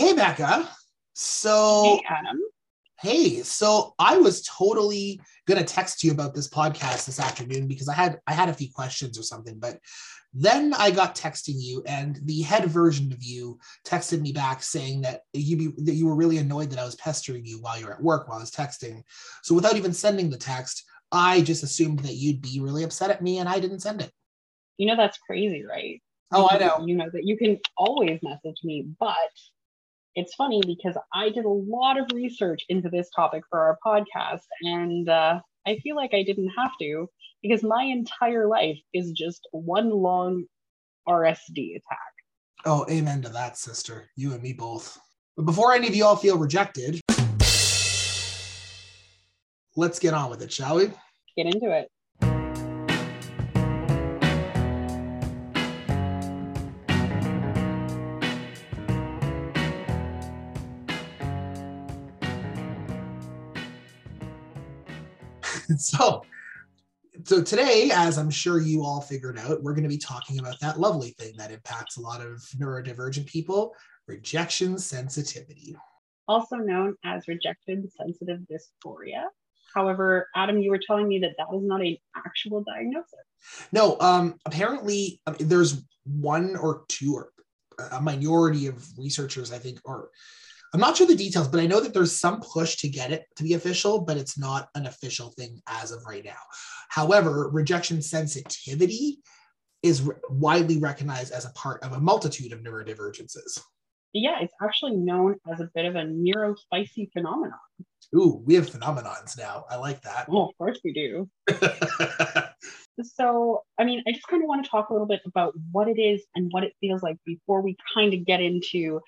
Hey, Becca. So, Hey, Adam. hey, so I was totally gonna text you about this podcast this afternoon because I had I had a few questions or something, but then I got texting you, and the head version of you texted me back saying that you be, that you were really annoyed that I was pestering you while you're at work while I was texting. So without even sending the text, I just assumed that you'd be really upset at me, and I didn't send it. You know that's crazy, right? Oh, I know. You know that you can always message me, but it's funny because I did a lot of research into this topic for our podcast, and uh, I feel like I didn't have to because my entire life is just one long RSD attack. Oh, amen to that, sister. You and me both. But before any of you all feel rejected, let's get on with it, shall we? Get into it. so, so today, as I'm sure you all figured out, we're going to be talking about that lovely thing that impacts a lot of neurodivergent people rejection sensitivity. Also known as rejection sensitive dysphoria. However, Adam, you were telling me that that is not an actual diagnosis. No, um, apparently mean, there's one or two or a minority of researchers, I think, or I'm not sure the details, but I know that there's some push to get it to be official, but it's not an official thing as of right now. However, rejection sensitivity is re- widely recognized as a part of a multitude of neurodivergences. Yeah, it's actually known as a bit of a neurospicy phenomenon. Ooh, we have phenomenons now. I like that. Well, of course we do. So, I mean, I just kind of want to talk a little bit about what it is and what it feels like before we kind of get into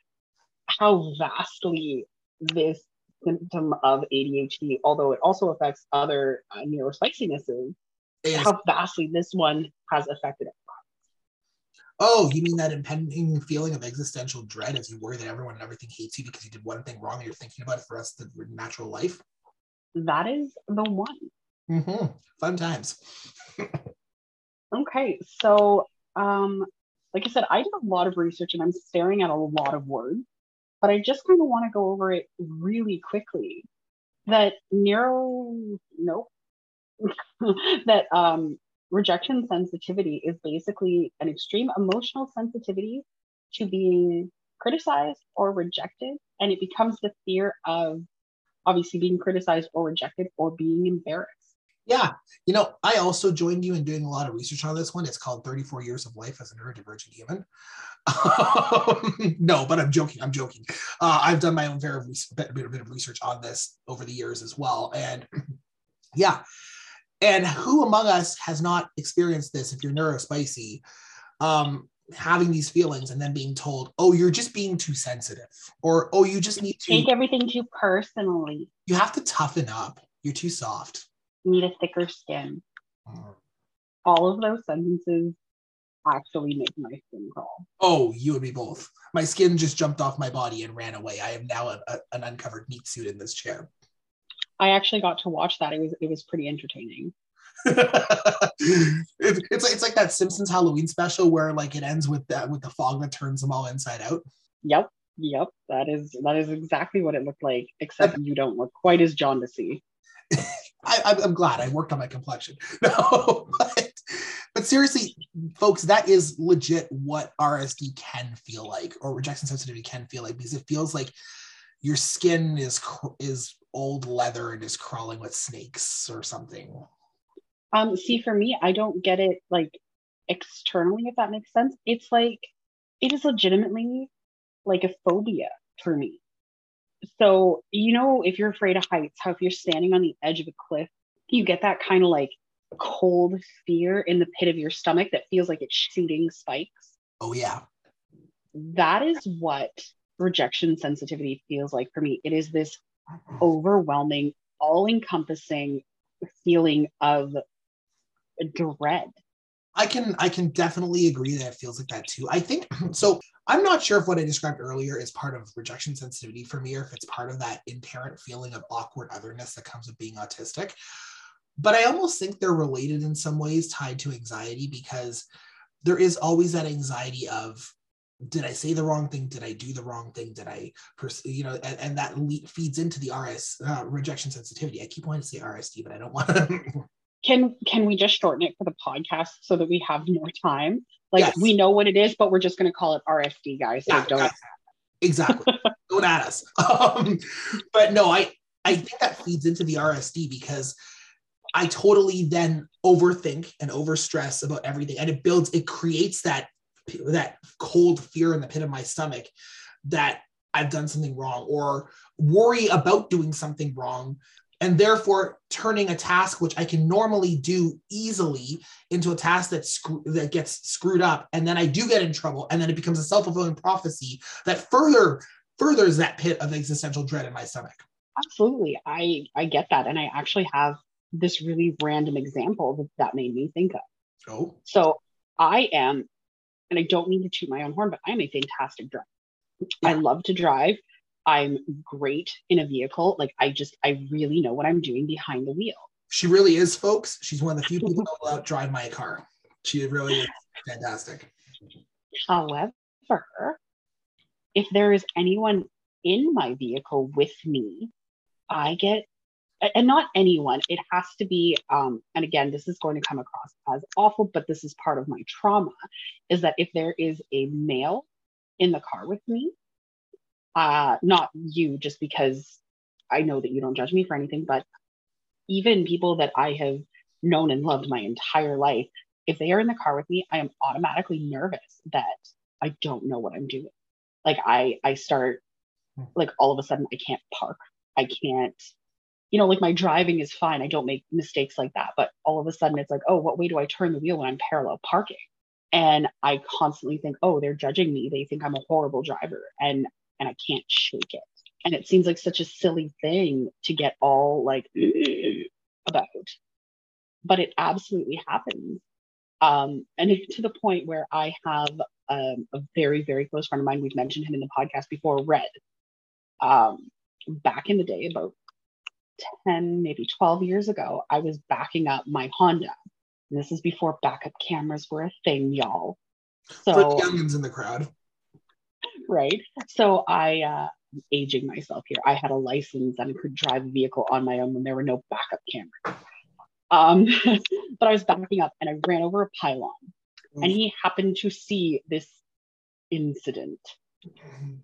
how vastly this symptom of ADHD, although it also affects other uh, how vastly this one has affected it. oh, you mean that impending feeling of existential dread as you worry that everyone and everything hates you because you did one thing wrong and you're thinking about it for us, the rest of your natural life? That is the one. Mm-hmm. Fun times. Okay, so um, like I said, I did a lot of research and I'm staring at a lot of words, but I just kind of want to go over it really quickly. That neuro, nope, that um, rejection sensitivity is basically an extreme emotional sensitivity to being criticized or rejected, and it becomes the fear of obviously being criticized or rejected or being embarrassed. Yeah. You know, I also joined you in doing a lot of research on this one. It's called 34 Years of Life as a Neurodivergent Human. No, but I'm joking. I'm joking. Uh, I've done my own fair bit, of research on this over the years as well. And yeah. And who among us has not experienced this if you're neurospicy? Um, having these feelings and then being told, oh, you're just being too sensitive, or oh, you just need to, Take everything too personally. you have to toughen up. You're too soft. need a thicker skin. All of those sentences actually make my skin crawl. Oh, you and me both. My skin just jumped off my body and ran away. I am now a, a- an uncovered meat suit in this chair. I actually got to watch that. It was it was pretty entertaining. it's, it's like it's like that Simpsons Halloween special where like it ends with that with the fog that turns them all inside out. Yep, yep. That is that is exactly what it looked like. Except you don't look quite as jaundicey. I, I'm, I'm glad I worked on my complexion. No, but, but seriously, folks, that is legit what RSD can feel like, or rejection sensitivity can feel like, because it feels like your skin is is old leather and is crawling with snakes or something. Um, see, for me, I don't get it like externally, if that makes sense. It's like it is legitimately like a phobia for me. So, you know, if you're afraid of heights, how if you're standing on the edge of a cliff, you get that kind of like cold fear in the pit of your stomach that feels like it's shooting spikes. Oh yeah, That is what rejection sensitivity feels like for me. It is this overwhelming, all encompassing feeling of dread. I can I can definitely agree that it feels like that too. I think so. I'm not sure if what I described earlier is part of rejection sensitivity for me, or if it's part of that inherent feeling of awkward otherness that comes with being autistic. But I almost think they're related in some ways, tied to anxiety, because there is always that anxiety of did I say the wrong thing? Did I do the wrong thing? Did I, pers- you know, and, and that le- feeds into the RS uh, rejection sensitivity. I keep wanting to say RSD, but I don't want to. Can can we just shorten it for the podcast so that we have more time? Like Yes. we know what it is, but we're just going to call it RSD, guys. So Yeah, don't. exactly. Don't at us. Um, but no, I I think that feeds into the RSD because I totally then overthink and overstress about everything, and it builds. It creates that that cold fear in the pit of my stomach that I've done something wrong or worry about doing something wrong. And therefore, turning a task which I can normally do easily into a task that screw- that gets screwed up, and then I do get in trouble, and then it becomes a self fulfilling prophecy that further furthers that pit of existential dread in my stomach. Absolutely, I I get that, and I actually have this really random example that that made me think of. Oh, So I am, and I don't mean to toot my own horn, but I'm a fantastic driver. I love to drive. I'm great in a vehicle. Like I just, I really know what I'm doing behind the wheel. she really is, folks. She's one of the few people that will out drive my car. She really is fantastic. However, if there is anyone in my vehicle with me, I get, and not anyone, it has to be, um, and again, this is going to come across as awful, but this is part of my trauma, is that if there is a male in the car with me, uh, not you, just because I know that you don't judge me for anything, but even people that I have known and loved my entire life, if they are in the car with me, I am automatically nervous that I don't know what I'm doing. Like I I start Hmm. like all of a sudden I can't park. I can't, you know, like my driving is fine. I don't make mistakes like that. But all of a sudden it's like, oh, what way do I turn the wheel when I'm parallel parking? And I constantly think, oh, they're judging me. They think I'm a horrible driver. And and I can't shake it. And it seems like such a silly thing to get all like about. But it absolutely happens. Um, and to the point where I have um, a very, very close friend of mine, we've mentioned him in the podcast before, Red. Um, back in the day, about 10, maybe 12 years ago, I was backing up my Honda. And this is before backup cameras were a thing, y'all. For So, the youngins in the crowd. right. So I, uh, I'm aging myself here. I had a license and could drive a vehicle on my own when there were no backup cameras. Um, but I was backing up and I ran over a pylon. and he happened to see this incident Mhm. Mhm.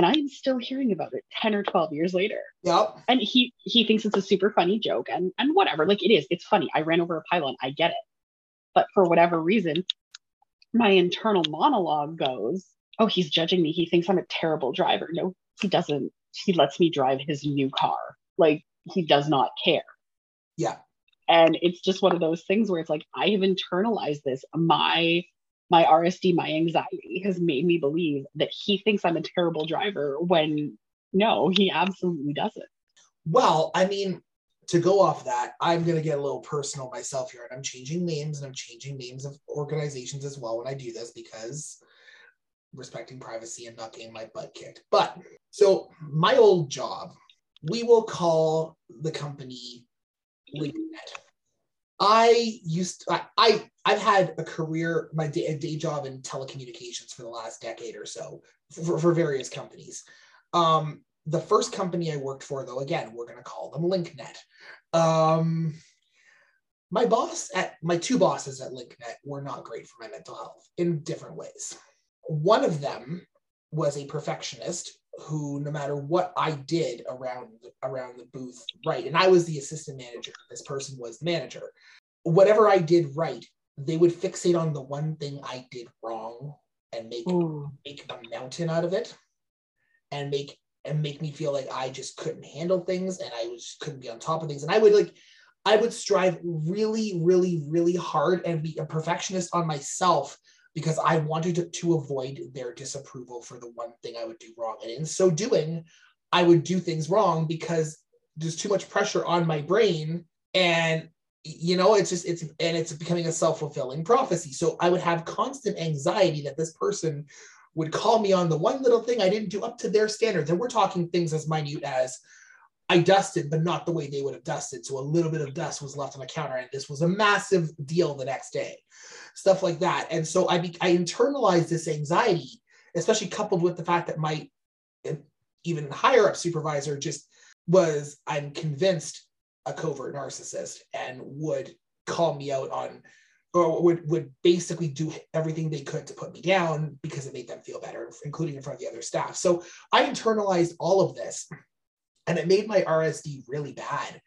And i'm still hearing about it 10 or 12 years later. Yep. and he he thinks it's a super funny joke and and whatever like it is it's funny. I ran over a pylon i get it. But for whatever reason my internal monologue goes oh he's judging me. He thinks i'm a terrible driver. No he doesn't. He lets me drive his new car. Like he does not care. Yeah. and it's just one of those things where it's like i have internalized this. My my rsd my anxiety has made me believe that he thinks i'm a terrible driver when no he absolutely doesn't Well, I mean, to go off that, I'm going to get a little personal myself here, and I'm changing names and I'm changing names of organizations as well when I do this because respecting privacy and not getting my butt kicked. But so my old job, we will call the company LinkNet. I used I, I I've had a career, my day, day job in telecommunications for the last decade or so for, for various companies. Um, the first company I worked for, though, again, we're going to call them LinkNet. Um, my boss at my two bosses at LinkNet were not great for my mental health in different ways. One of them was a perfectionist who, no matter what I did around around the booth, right, and I was the assistant manager. This person was the manager. Whatever I did right, they would fixate on the one thing I did wrong and make make a mountain out of it and make and make me feel like I just couldn't handle things and I was couldn't be on top of things. And I would like I would strive really, really, really hard and be a perfectionist on myself because I wanted to, to avoid their disapproval for the one thing I would do wrong. And in so doing, I would do things wrong because there's too much pressure on my brain and you know it's just it's and it's becoming a self-fulfilling prophecy so i would have constant anxiety that this person would call me on the one little thing I didn't do up to their standards. And we're talking things as minute as I dusted, but not the way they would have dusted. So a little bit of dust was left on the counter, and this was a massive deal the next day, stuff like that. And so I be, I internalized this anxiety, especially coupled with the fact that my even higher up supervisor just was, I'm convinced, a covert narcissist and would call me out on or would would basically do everything they could to put me down because it made them feel better, including in front of the other staff. So I internalized all of this and it made my RSD really bad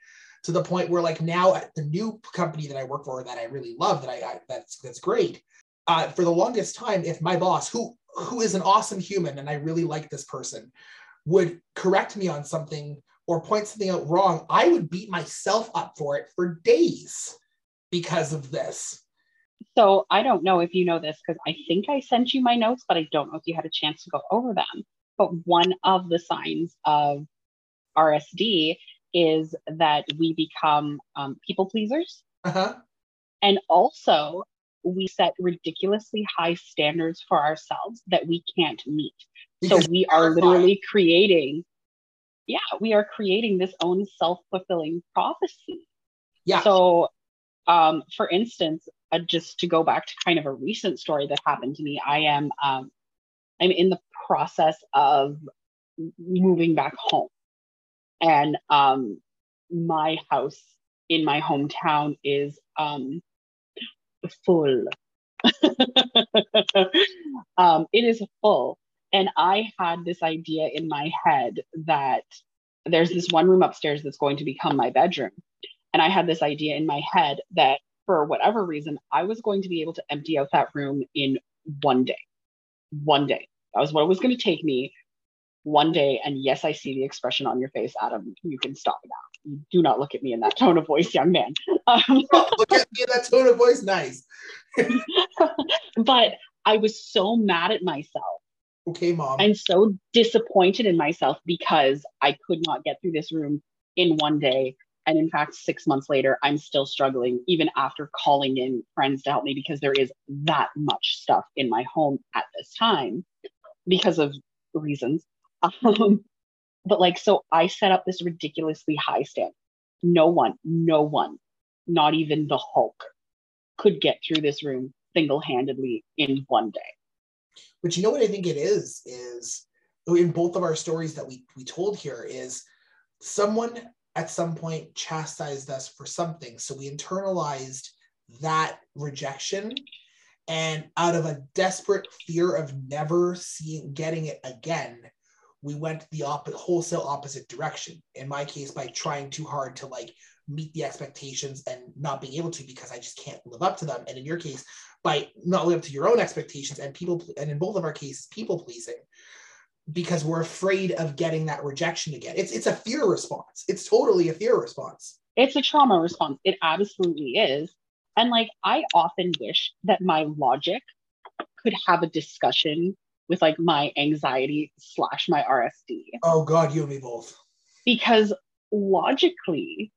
to the point where like now at the new company that I work for that I really love that I, I that's that's great. Uh, for the longest time, if my boss, who who is an awesome human and I really like this person, would correct me on something or point something out wrong, I would beat myself up for it for days because of this. So I don't know if you know this because I think I sent you my notes, but I don't know if you had a chance to go over them. But one of the signs of RSD is that we become um, people pleasers. Uh-huh. And also, we set ridiculously high standards for ourselves that we can't meet. Because so we are literally creating, yeah, we are creating this own self fulfilling prophecy. Yeah. So, um, for instance, uh, just to go back to kind of a recent story that happened to me, I am um, I'm in the process of moving back home and um, my house in my hometown is um, full. um, it is full. And I had this idea in my head that there's this one room upstairs that's going to become my bedroom. And I had this idea in my head that for whatever reason, I was going to be able to empty out that room in one day. One day. That was what it was going to take me one day, and yes, I see the expression on your face, Adam. You can stop now. You do not look at me in that tone of voice, young man. Um, look at me in that tone of voice. Nice. but I was so mad at myself. Okay, mom. I'm so disappointed in myself because I could not get through this room in one day. And in fact, six months later, I'm still struggling, even after calling in friends to help me, because there is that much stuff in my home at this time because of reasons. Um, but like, so I set up this ridiculously high standard. No one, no one, not even the Hulk, could get through this room single handedly in one day. But you know what I think it is is in both of our stories that we we told here is someone at some point chastised us for something, so we internalized that rejection and out of a desperate fear of never seeing getting it again we went the op- wholesale opposite direction. In my case, by trying too hard to like meet the expectations and not being able to because I just can't live up to them. And in your case, by not living up to your own expectations and people, and in both of our cases, people pleasing because we're afraid of getting that rejection again. It's it's a fear response. It's totally a fear response. It's a trauma response. It absolutely is. And like I often wish that my logic could have a discussion with like my anxiety slash my RSD. Oh God, you and me both. Because logically,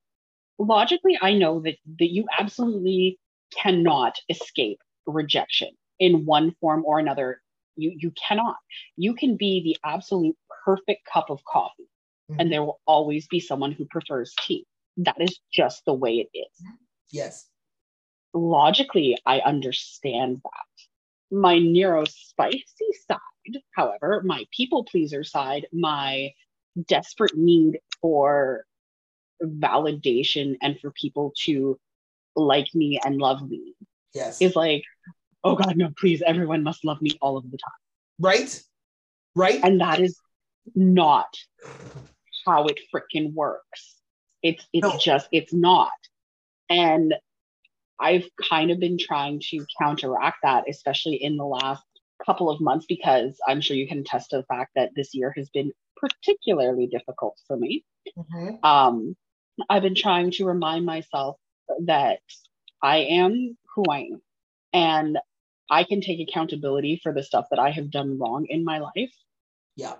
logically, I know that that you absolutely cannot escape rejection in one form or another. You you cannot. You can be the absolute perfect cup of coffee, mm-hmm. and there will always be someone who prefers tea. That is just the way it is. Yes. Logically, I understand that my neurospicy side, however, my people pleaser side, my desperate need for validation and for people to like me and love me yes. is like oh god no please everyone must love me all of the time. Right? Right? And that is not how it freaking works. It's it's no. just it's not. And I've kind of been trying to counteract that, especially in the last couple of months, because I'm sure you can attest to the fact that this year has been particularly difficult for me. Mm-hmm. Um, I've been trying to remind myself that I am who I am and I can take accountability for the stuff that I have done wrong in my life. Yeah.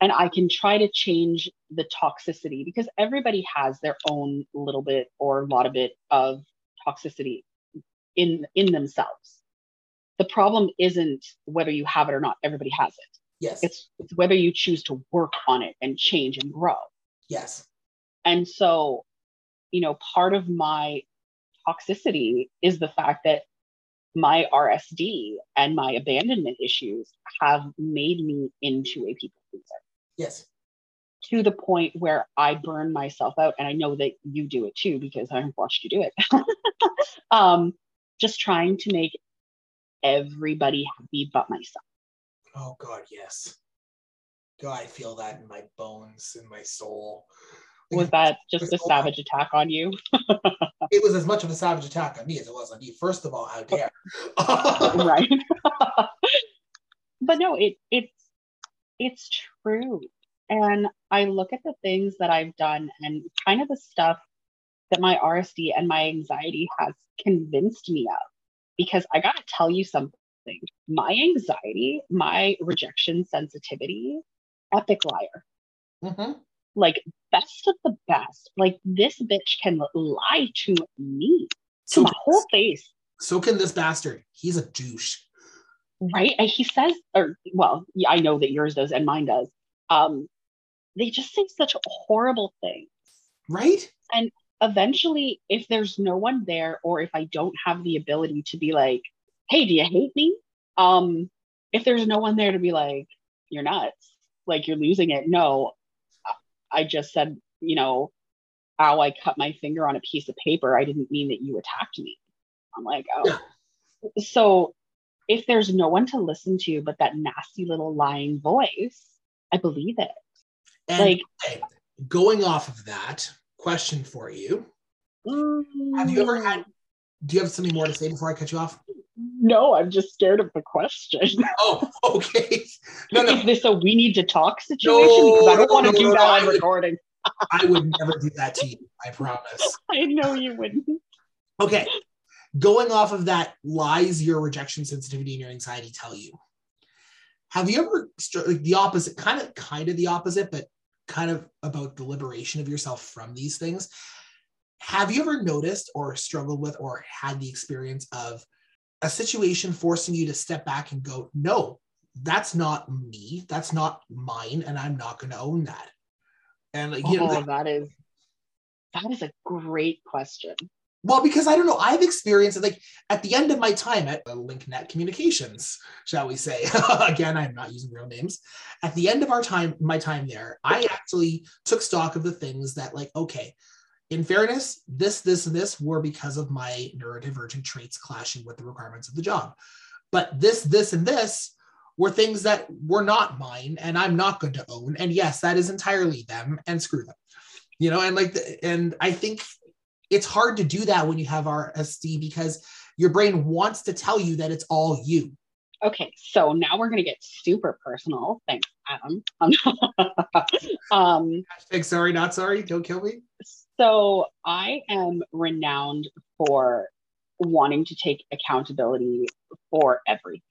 And I can try to change the toxicity because everybody has their own little bit or a lot of bit of toxicity in in themselves. The problem isn't whether you have it or not. Everybody has it. Yes. It's it's whether you choose to work on it and change and grow. Yes. And so, you know, part of my toxicity is the fact that my RSD and my abandonment issues have made me into a people pleaser. Yes. To the point where I burn myself out. And I know that you do it too because I've watched you do it. um, just trying to make everybody happy but myself. Oh, God, yes. God, I feel that in my bones, in my soul. Was that just a savage attack on you? it was as much of a savage attack on me as it was on you. First of all, how dare? right. but no, it it's it's true. And I look at the things that I've done and kind of the stuff that my RSD and my anxiety has convinced me of. Because I got to tell you something my anxiety, my rejection sensitivity, epic liar. Mm-hmm like best of the best. Like this bitch can lie to me so to my whole face. So can this bastard. He's a douche. Right. And he says, or well, I know that yours does and mine does. Um, they just say such horrible things. Right. And eventually, if there's no one there, or if I don't have the ability to be like, hey, do you hate me? Um, if there's no one there to be like, you're nuts, like you're losing it. No, I just said, you know, how I cut my finger on a piece of paper. I didn't mean that you attacked me. I'm like, oh. Yeah. So if there's no one to listen to but that nasty little lying voice, I believe it. And like going off of that, question for you. Have you ever had do you have something more to say before I cut you off? No, I'm just scared of the question. Oh, okay. No, no. Is this a we need to talk situation? No, because I don't no, want to no, do that on recording. I would never do that to you. I promise. I know you wouldn't. Okay. Going off of that, lies your rejection sensitivity and your anxiety tell you. Have you ever like the opposite, kind of, kind of the opposite, but kind of about the liberation of yourself from these things? Have you ever noticed or struggled with or had the experience of a situation forcing you to step back and go, no, that's not me, that's not mine, and I'm not going to own that. And you oh, know, that is that is a great question. Well, because I don't know, I've experienced it like at the end of my time at uh, LinkNet Communications, shall we say? Again, I'm not using real names. At the end of our time, my time there, I actually took stock of the things that, like, okay, in fairness, this, this, and this were because of my neurodivergent traits clashing with the requirements of the job. But this, this, and this were things that were not mine and I'm not going to own. And yes, that is entirely them and screw them. You know, and like, the, and I think it's hard to do that when you have RSD because your brain wants to tell you that it's all you. Okay, so now we're gonna get super personal. Thanks, Adam. um, Hashtag sorry, not sorry. Don't kill me. So I am renowned for wanting to take accountability for everything.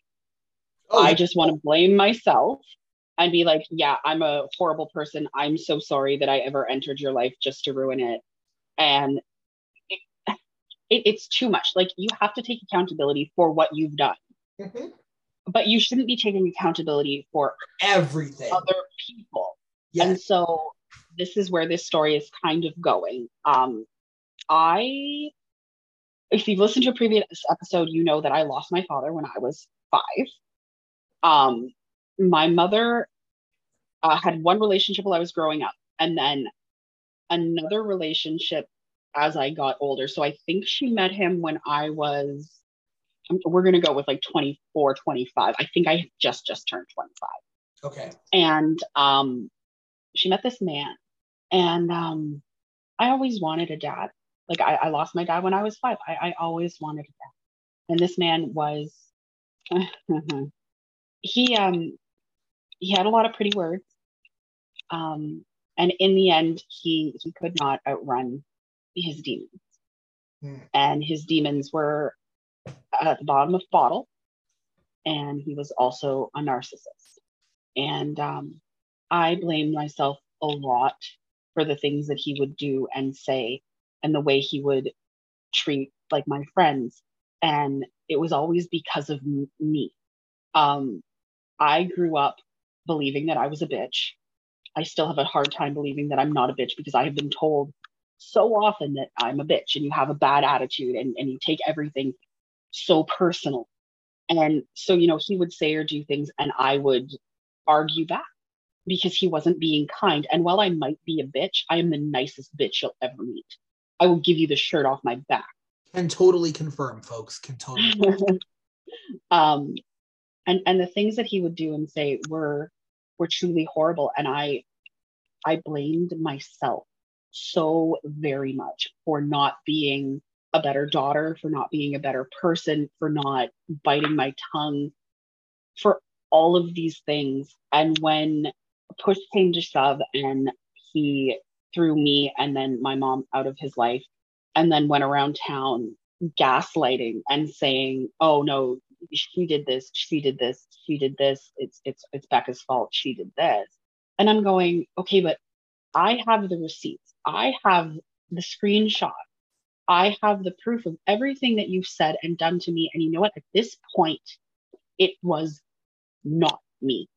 Oh. I just want to blame myself and be like, yeah, I'm a horrible person. I'm so sorry that I ever entered your life just to ruin it. And it, it's too much. Like, you have to take accountability for what you've done. Mm-hmm. But you shouldn't be taking accountability for everything, other people. Yes. And so this is where this story is kind of going. Um, I, if you've listened to a previous episode, you know that I lost my father when I was five. Um, my mother uh, had one relationship while I was growing up, and then another relationship as I got older. So I think she met him when I was, we're going to go with like 24, 25. I think I just, just turned 25. Okay. And um, she met this man and um, I always wanted a dad. Like I, I lost my dad when I was five. I, I always wanted a dad. And this man was he um he had a lot of pretty words. Um and in the end he he could not outrun his demons. Hmm. And his demons were at the bottom of the bottle. And he was also a narcissist. And um I blame myself a lot for the things that he would do and say and the way he would treat like my friends and it was always because of me um i grew up believing that i was a bitch I still have a hard time believing that I'm not a bitch because I have been told so often that I'm a bitch and you have a bad attitude and, and you take everything so personal. And so, you know, he would say or do things and I would argue back because he wasn't being kind. And while I might be a bitch, I am the nicest bitch you'll ever meet. I will give you the shirt off my back. Can totally confirm, folks. Can totally. um, and and the things that he would do and say were were truly horrible, and I I blamed myself so very much for not being a better daughter, for not being a better person, for not biting my tongue, for all of these things. And when push came to shove and he threw me and then my mom out of his life and then went around town gaslighting and saying, "Oh no, she did this, she did this, she did this. It's it's it's Becca's fault. She did this." And I'm going, "Okay, but I have the receipts. I have the screenshot. I have the proof of everything that you've said and done to me. And you know what? At this point, it was not me.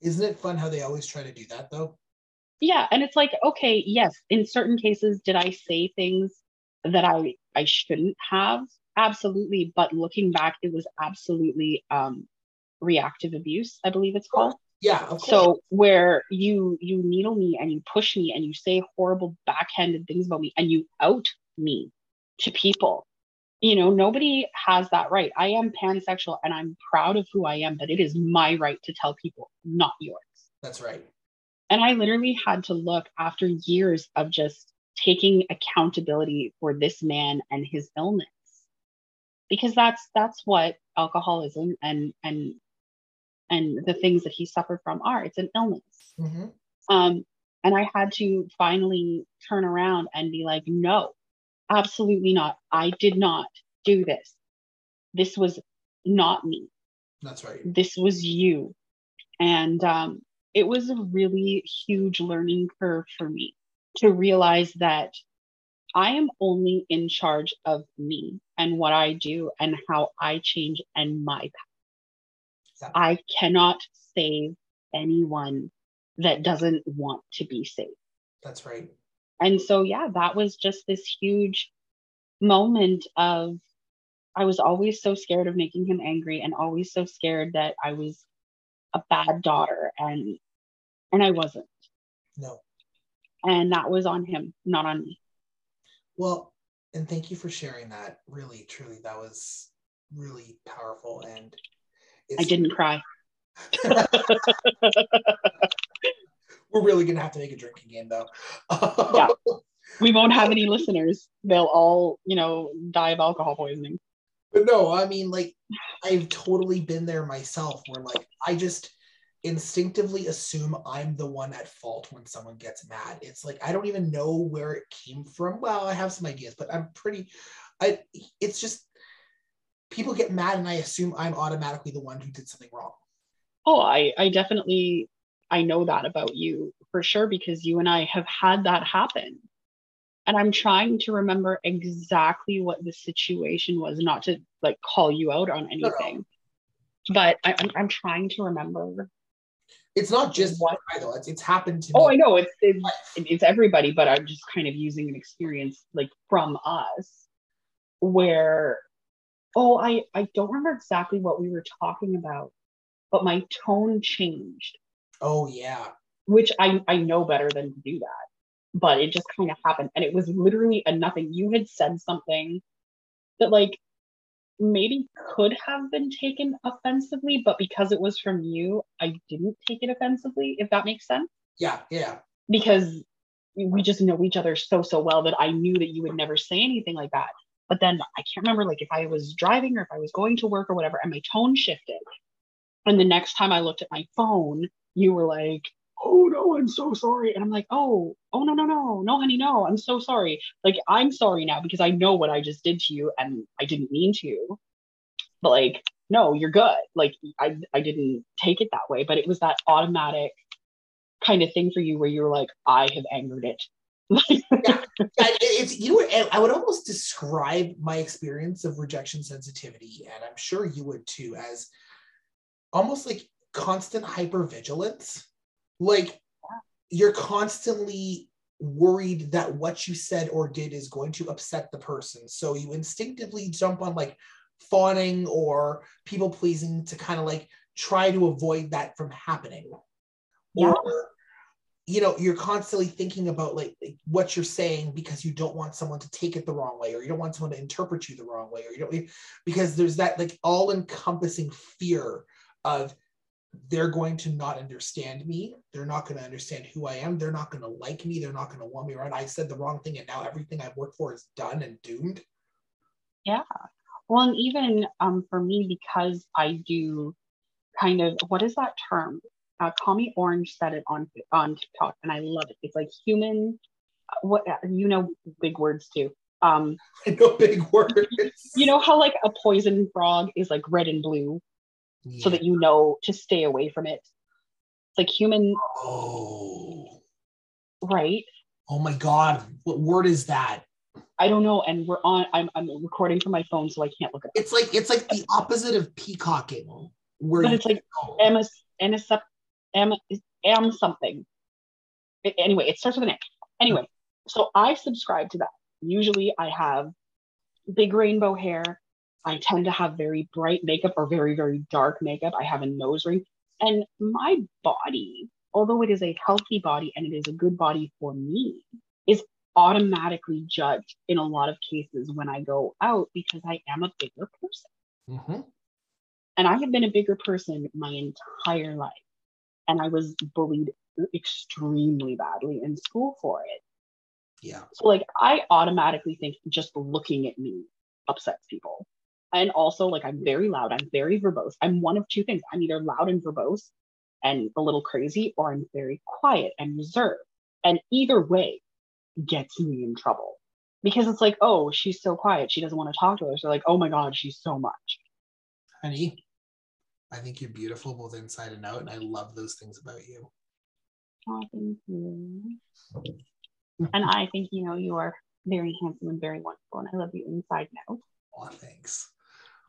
Isn't it fun how they always try to do that though? Yeah. And it's like, okay, yes, in certain cases, did I say things that I I shouldn't have? Absolutely. But looking back, it was absolutely um reactive abuse, I believe it's called. Yeah. So where you you needle me and you push me and you say horrible backhanded things about me and you out me to people. You know, nobody has that right. I am pansexual and I'm proud of who I am, but it is my right to tell people, not yours. That's right. And I literally had to look after years of just taking accountability for this man and his illness. Because that's that's what alcoholism and and and the things that he suffered from are. It's an illness. Mm-hmm. Um, and I had to finally turn around and be like, no, absolutely not. I did not do this. This was not me. That's right. This was you. And um, it was a really huge learning curve for me to realize that I am only in charge of me and what I do and how I change and my path. I cannot save anyone that doesn't want to be saved. That's right. And so, yeah, that was just this huge moment of I was always so scared of making him angry and always so scared that I was a bad daughter and and I wasn't. No. And that was on him, not on me. Well, and thank you for sharing that. Really, truly, that was really powerful and I didn't cry. We're really gonna have to make a drinking game though. yeah. We won't have any listeners. They'll all, you know, die of alcohol poisoning. But no, I mean, like, I've totally been there myself where, like, I just instinctively assume I'm the one at fault when someone gets mad. It's like, I don't even know where it came from. Well, I have some ideas, but I'm pretty, I, it's just, people get mad and I assume I'm automatically the one who did something wrong. Oh, I, I definitely I know that about you for sure because you and I have had that happen. And I'm trying to remember exactly what the situation was, not to like call you out on anything, no, but I, am I'm trying to remember. It's not just what though. It's, it's happened to. Oh. I know it's it's, it's everybody, but I'm just kind of using an experience like from us where oh I I don't remember exactly what we were talking about, but my tone changed. Oh yeah. Which I I know better than to do that, but it just kind of happened, and it was literally a nothing. You had said something that like maybe could have been taken offensively, but because it was from you, I didn't take it offensively. If that makes sense. Yeah. Yeah. Because we just know each other so so well that I knew that you would never say anything like that. But then I can't remember like if I was driving or if I was going to work or whatever, and my tone shifted. And the next time I looked at my phone, you were like, oh no, I'm so sorry. And I'm like, oh, oh no, no, no, no, honey, no, I'm so sorry. Like, I'm sorry now because I know what I just did to you and I didn't mean to. But like, no, you're good. Like, I, I didn't take it that way, but it was that automatic kind of thing for you where you were like, I have angered it yeah, it's you know I would almost describe my experience of rejection sensitivity, and I'm sure you would too, as almost like constant hypervigilance. Like you're constantly worried that what you said or did is going to upset the person. So you instinctively jump on like fawning or people pleasing to kind of like try to avoid that from happening. Yeah. Or you know, you're constantly thinking about like, like what you're saying because you don't want someone to take it the wrong way or you don't want someone to interpret you the wrong way or you don't because there's that like all encompassing fear of they're going to not understand me. They're not going to understand who I am. They're not going to like me. They're not going to want me around. I said the wrong thing, and now everything I've worked for is done and doomed. Yeah. Well, and even um, for me, because I do kind of what is that term? Uh, Call Me Orange said it on on TikTok, and I love it. It's like human. What you know, big words too. Um, I know big words. You know how like a poison frog is like red and blue, Yeah. so that you know to stay away from it. It's like human, oh, right? oh my God! What word is that? I don't know, and we're on. I'm I'm recording from my phone, so I can't look at it. It's like it's like the opposite of peacocking, where But it's like know. Emma, Emma, Emma, Am something. Anyway, it starts with an A. Anyway, so I subscribe to that. Usually, I have big rainbow hair. I tend to have very bright makeup or very very dark makeup. I have a nose ring, and my body, although it is a healthy body and it is a good body for me, is automatically judged in a lot of cases when I go out because I am a bigger person. Mhm. And I have been a bigger person my entire life. And I was bullied extremely badly in school for it. yeah, So, like, I automatically think just looking at me upsets people. And also, like, I'm very loud. I'm very verbose. I'm one of two things I'm either loud and verbose and a little crazy, or I'm very quiet and reserved. And either way gets me in trouble because it's like, oh, she's so quiet. She doesn't want to talk to us. They're like, oh my God, she's so much. honey. I think you're beautiful both inside and out, and I love those things about you. Oh, thank you. And I think, you know, you are very handsome and very wonderful. And I love you inside and out. Oh, thanks.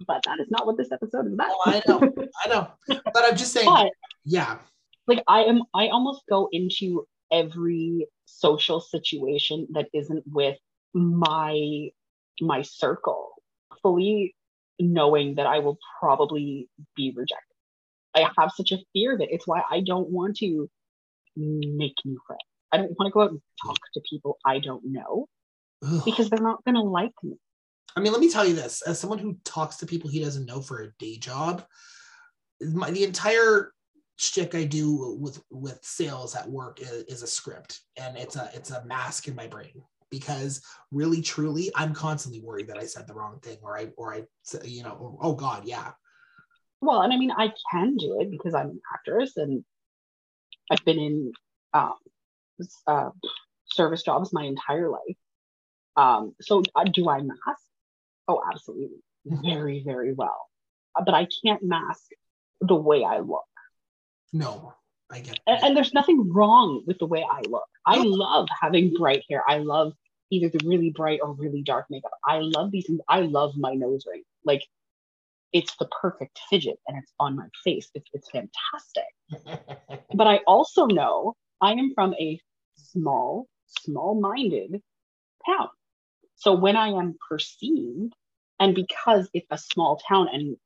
But that is not what this episode is about. Oh, I know, I know, but I'm just saying. but Yeah, like I am I almost go into every social situation that isn't with my my circle fully knowing that I will probably be rejected. I have such a fear that it's why I don't want to make new friends. I don't want to go out and talk to people I don't know Ugh. because they're not gonna like me. I mean, let me tell you this: as someone who talks to people he doesn't know for a day job, my the entire shtick I do with with sales at work is, is a script, and it's a it's a mask in my brain because really truly I'm constantly worried that I said the wrong thing or I or I you know oh god yeah Well, and I mean, I can do it because I'm an actress and I've been in um, uh, service jobs my entire life. Um, so uh, do I mask? Oh, absolutely, Mhm. very, very well. Uh, But I can't mask the way I look. no I get And, and there's nothing wrong with the way I look. I oh. love having bright hair. I love either the really bright or really dark makeup. I love these things. I love my nose ring. Like it's the perfect fidget and it's on my face. It's, it's fantastic. But I also know I am from a small, small minded town. So when I am perceived, and because it's a small town and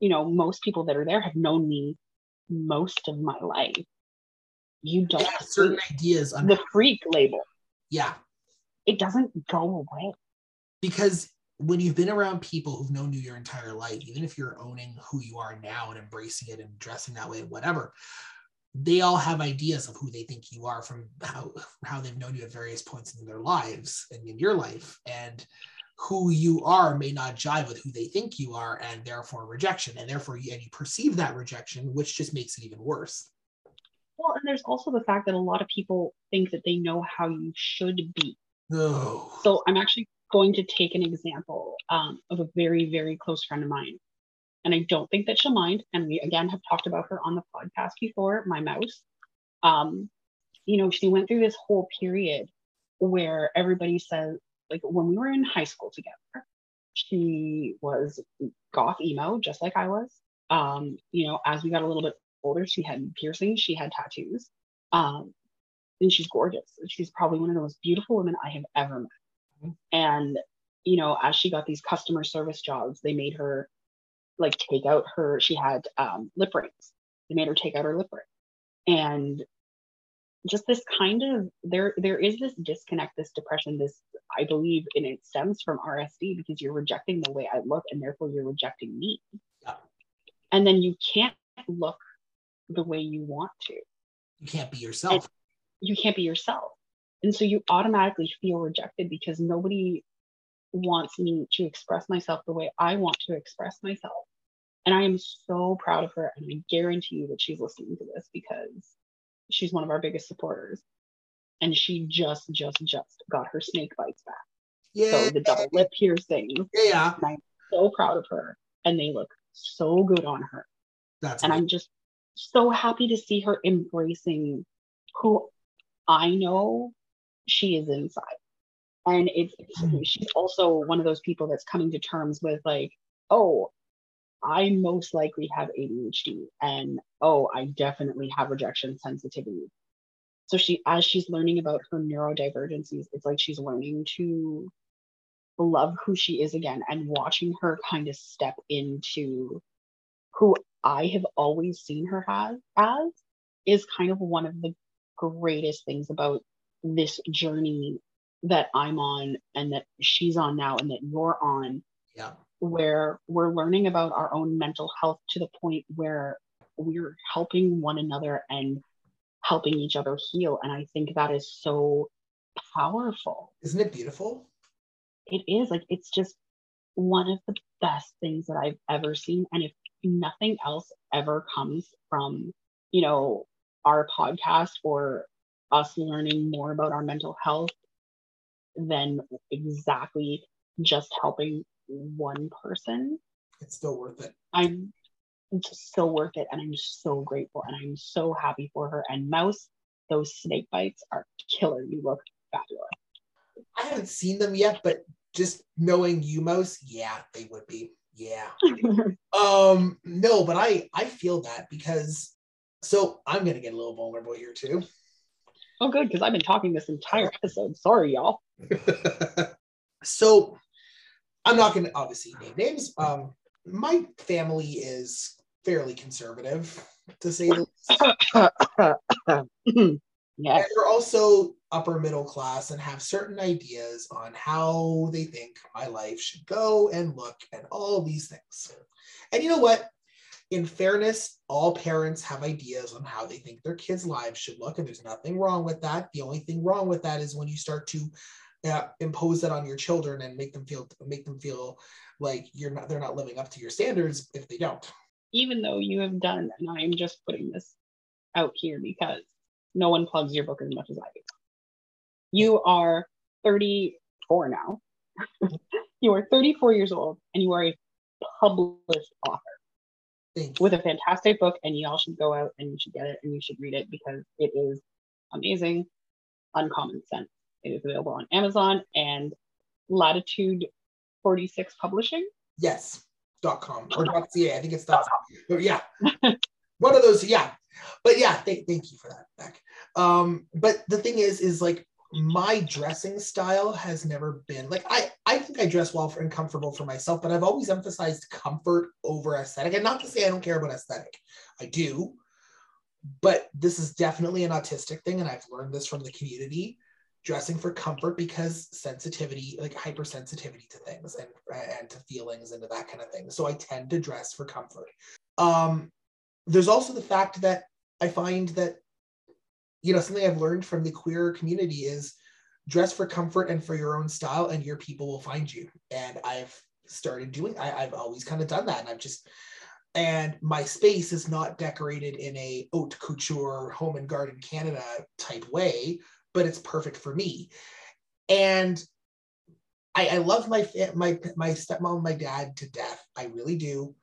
you know most people that are there have known me most of my life you don't have certain ideas on the freak label yeah it doesn't go away because when you've been around people who've known you your entire life, even if you're owning who you are now and embracing it and dressing that way and whatever, they all have ideas of who they think you are from how how they've known you at various points in their lives and in your life. And who you are may not jive with who they think you are, and therefore rejection. And therefore you, and you perceive that rejection, which just makes it even worse. Well and there's also the fact that a lot of people think that they know how you should be. Oh, so i'm actually going to take an example um, of a very very close friend of mine. And i don't think that she'll mind. And we again have talked about her on the podcast before my mouse. Um, you know she went through this whole period where everybody says like when we were in high school together she was goth emo just like i was. Um, you know as we got a little bit older she had piercings she had tattoos um, and she's gorgeous. She's probably one of the most beautiful women I have ever met. Mm-hmm. And, you know, as she got these customer service jobs, they made her like take out her, she had um, lip rings. They made her take out her lip ring. And just this kind of there there is this disconnect this depression this i believe and it stems from rsd because you're rejecting the way i look and therefore you're rejecting me yeah. and then you can't look the way you want to you can't be yourself and you can't be yourself and so you automatically feel rejected because nobody wants me to express myself the way i want to express myself and i am so proud of her and i guarantee you that she's listening to this because she's one of our biggest supporters. And she just, just, just got her snake bites back. Yeah. So the double lip piercings. Yeah. I'm so proud of her. And they look so good on her. That's and I'm just so happy to see her embracing who I know she is inside. And it's, mm. she's also one of those people that's coming to terms with like, oh, I most likely have ADHD and oh, I definitely have rejection sensitivity. So she as she's learning about her neurodivergencies, it's like she's learning to love who she is again and watching her kind of step into who I have always seen her as as is kind of one of the greatest things about this journey that I'm on and that she's on now and that you're on. Yeah where we're learning about our own mental health to the point where we're helping one another and helping each other heal. And I think that is so powerful. Isn't it beautiful? It is. Like, it's just one of the best things that I've ever seen. And if nothing else ever comes from, you know, our podcast or us learning more about our mental health, than exactly just helping one person, it's still worth it. I'm just still worth it. And I'm so grateful and I'm so happy for her. And Mouse, those snake bites are killer. You look fabulous. I haven't seen them yet, but just knowing you, Mouse, yeah, they would be. Yeah. um, no, but I I feel that because so I'm gonna get a little vulnerable here too. Oh, good, because I've been talking this entire episode. Sorry, y'all. so I'm not to obviously name names. Um, my family is fairly conservative, to say the least. yeah. And they're also upper middle class and have certain ideas on how they think my life should go and look and all these things. And you know what? In fairness, all parents have ideas on how they think their kids' lives should look, and there's nothing wrong with that. The only thing wrong with that is when you start to uh, impose that on your children and make them feel make them feel like you're not they're not living up to your standards if they don't even though you have done and i'm just putting this out here because no one plugs your book as much as i do you are 34 now you are 34 years old and you are a published author with a fantastic book and y'all should go out and you should get it and you should read it because it is amazing uncommon sense it is available on Amazon and Latitude 46 Publishing. Yes, dot com or dot ca. I think it's dot. But yeah, one of those. Yeah, but yeah, th- thank you for that, Beck. Um, but the thing is, is like my dressing style has never been like I I think I dress well for, and comfortable for myself, but I've always emphasized comfort over aesthetic. And not to say I don't care about aesthetic, I do, but this is definitely an autistic thing, and I've learned this from the community dressing for comfort because sensitivity like hypersensitivity to things and and to feelings and to that kind of thing so i tend to dress for comfort um there's also the fact that i find that you know something i've learned from the queer community is dress for comfort and for your own style and your people will find you and i've started doing I, i've always kind of done that and i've just and my space is not decorated in a haute couture home and garden canada type way but it's perfect for me. And I, I love my my my stepmom, and my dad to death. I really do,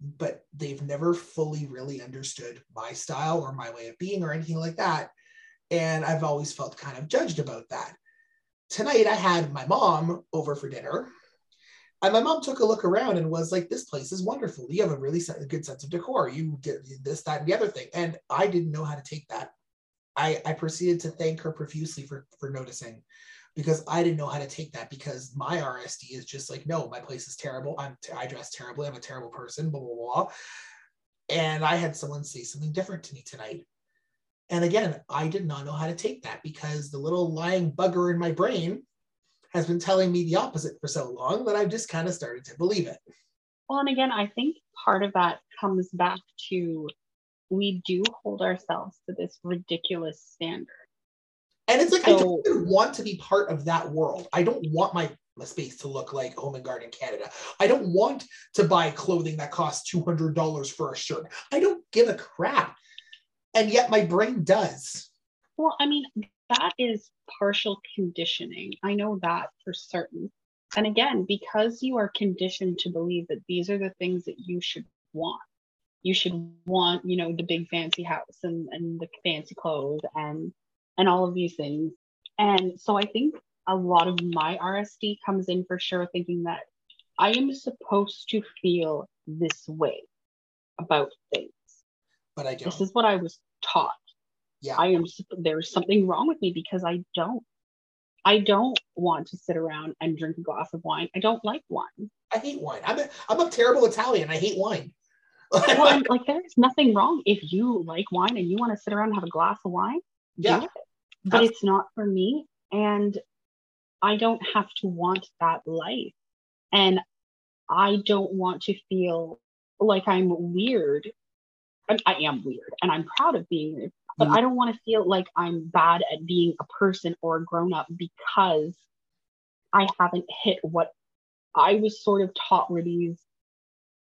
but they've never fully really understood my style or my way of being or anything like that. And I've always felt kind of judged about that. Tonight I had my mom over for dinner, and my mom took a look around and was like, "This place is wonderful. You have a really good sense of decor. You did this, that, and the other thing." And I didn't know how to take that I, I proceeded to thank her profusely for, for noticing because I didn't know how to take that because my RSD is just like, no, my place is terrible. I'm I dress terribly. I'm a terrible person, blah, blah, blah. And I had someone say something different to me tonight. And again, I did not know how to take that because the little lying bugger in my brain has been telling me the opposite for so long that I've just kind of started to believe it. Well, and again, I think part of that comes back to we do hold ourselves to this ridiculous standard. And it's like so, I don't want to be part of that world. I don't want my, my space to look like Home and Garden Canada. I don't want to buy clothing that costs $200 for a shirt. I don't give a crap. And yet my brain does. Well, I mean, that is partial conditioning. I know that for certain. And again, because you are conditioned to believe that these are the things that you should want, you should want, you know, the big fancy house and, and the fancy clothes and and all of these things. And so I think a lot of my RSD comes in for sure thinking that I am supposed to feel this way about things. But I don't. This is what I was taught. Yeah. I am there's something wrong with me because I don't. I don't want to sit around and drink a glass of wine. I don't like wine. I hate wine. I'm a, I'm a terrible Italian. I hate wine. well, like there's nothing wrong if you like wine and you want to sit around and have a glass of wine. Yeah. It. But it's not for me. And I don't have to want that life. And I don't want to feel like I'm weird. I, I am weird and I'm proud of being weird but mm-hmm. I don't want to feel like I'm bad at being a person or a grown up because I haven't hit what I was sort of taught were these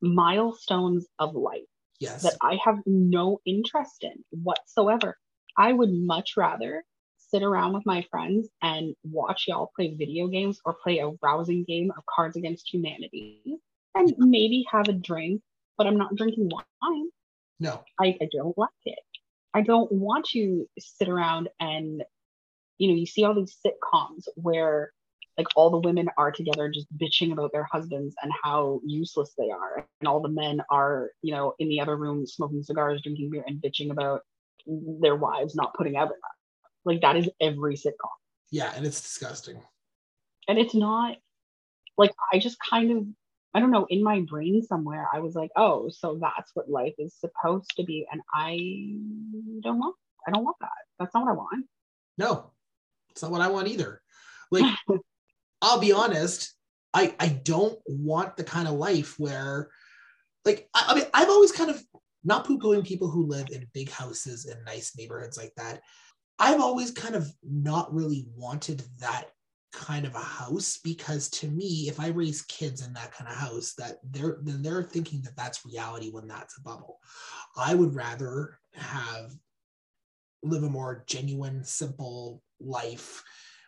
milestones of life yes. that I have no interest in whatsoever. I would much rather sit around with my friends and watch y'all play video games or play a rousing game of Cards Against Humanity and maybe have a drink, but I'm not drinking wine. No. I, I don't like it. I don't want to sit around and, you know, you see all these sitcoms where like all the women are together just bitching about their husbands and how useless they are. And all the men are, you know, in the other room smoking cigars, drinking beer, and bitching about their wives not putting out enough. Like that is every sitcom. Yeah, and it's disgusting. And it's not like I just kind of I don't know, in my brain somewhere, I was like, oh, so that's what life is supposed to be. And I don't want, I don't want that. That's not what I want. No, it's not what I want either. Like, I'll be honest, I, I don't want the kind of life where, like, I, I mean, I've always kind of not poo pooing people who live in big houses and nice neighborhoods like that. I've always kind of not really wanted that kind of a house because to me if i raise kids in that kind of house that they're then they're thinking that that's reality when that's a bubble. I would rather have live a more genuine simple life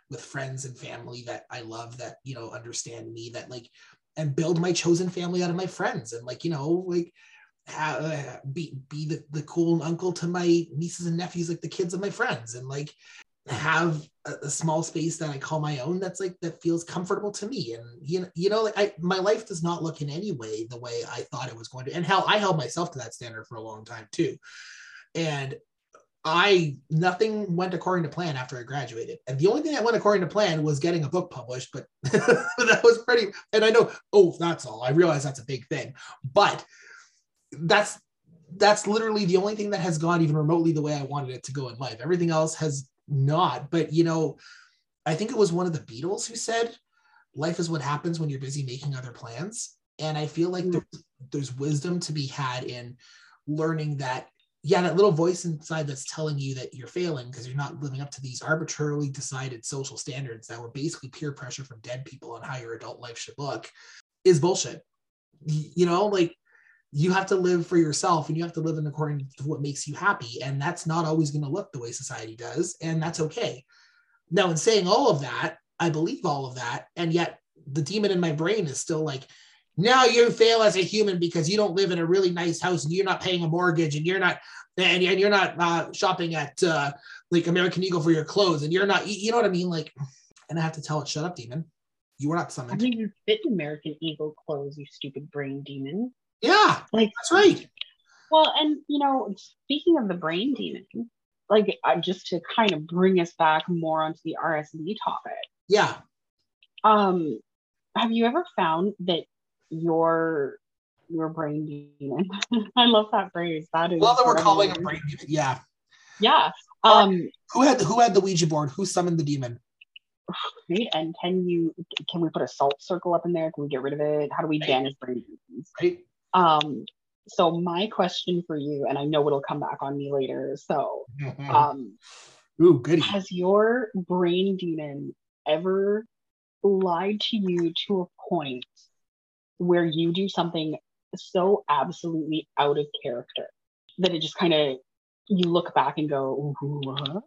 with friends and family that i love that you know understand me that like and build my chosen family out of my friends and like you know like have, uh, be be the, the cool uncle to my nieces and nephews like the kids of my friends and like have a, a, small space that I call my own that's like that feels comfortable to me. And you know, you know, like I my life does not look in any way the way I thought it was going to. And hell, I held myself to that standard for a long time too. And I nothing went according to plan after I graduated. And the only thing that went according to plan was getting a book published, but that was pretty and I know, oh, that's all. I realize that's a big thing. But that's that's literally the only thing that has gone even remotely the way I wanted it to go in life. Everything else has not. But you know, I think it was one of the Beatles who said, "Life is what happens when you're busy making other plans." And I feel like mm. there's, there's wisdom to be had in learning that yeah, that little voice inside that's telling you that you're failing because you're not living up to these arbitrarily decided social standards that were basically peer pressure from dead people on how your adult life should look is bullshit. You know, like you have to live for yourself and you have to live in according to what makes you happy. And that's not always going to look the way society does and that's okay. Now in saying all of that i believe all of that and yet the demon in my brain is still like now you fail as a human because you don't live in a really nice house and you're not paying a mortgage and you're not and, and you're not uh, shopping at uh, like american eagle for your clothes and you're not you know what i mean? Like and i have to tell it shut up demon. You were not summoned. I you fit american eagle clothes you stupid brain demon yeah, like that's right. Well, and you know, speaking of the brain demon, like uh, just to kind of bring us back more onto the RSD topic. Yeah. Um, have you ever found that your your brain demon? I love that phrase. That is Love that we're calling a brain demon. Yeah. Yeah. Um, Who had who had the Ouija board? Who summoned the demon? right. And can you can we put a salt circle up in there? Can we get rid of it? How do we banish brain demons? Right. Um, so my question for you, and I know it'll come back on me later. So, um, Ooh, goody. has your brain demon ever lied to you to a point where you do something so absolutely out of character that it just kind of you look back and go, "Ooh, what?"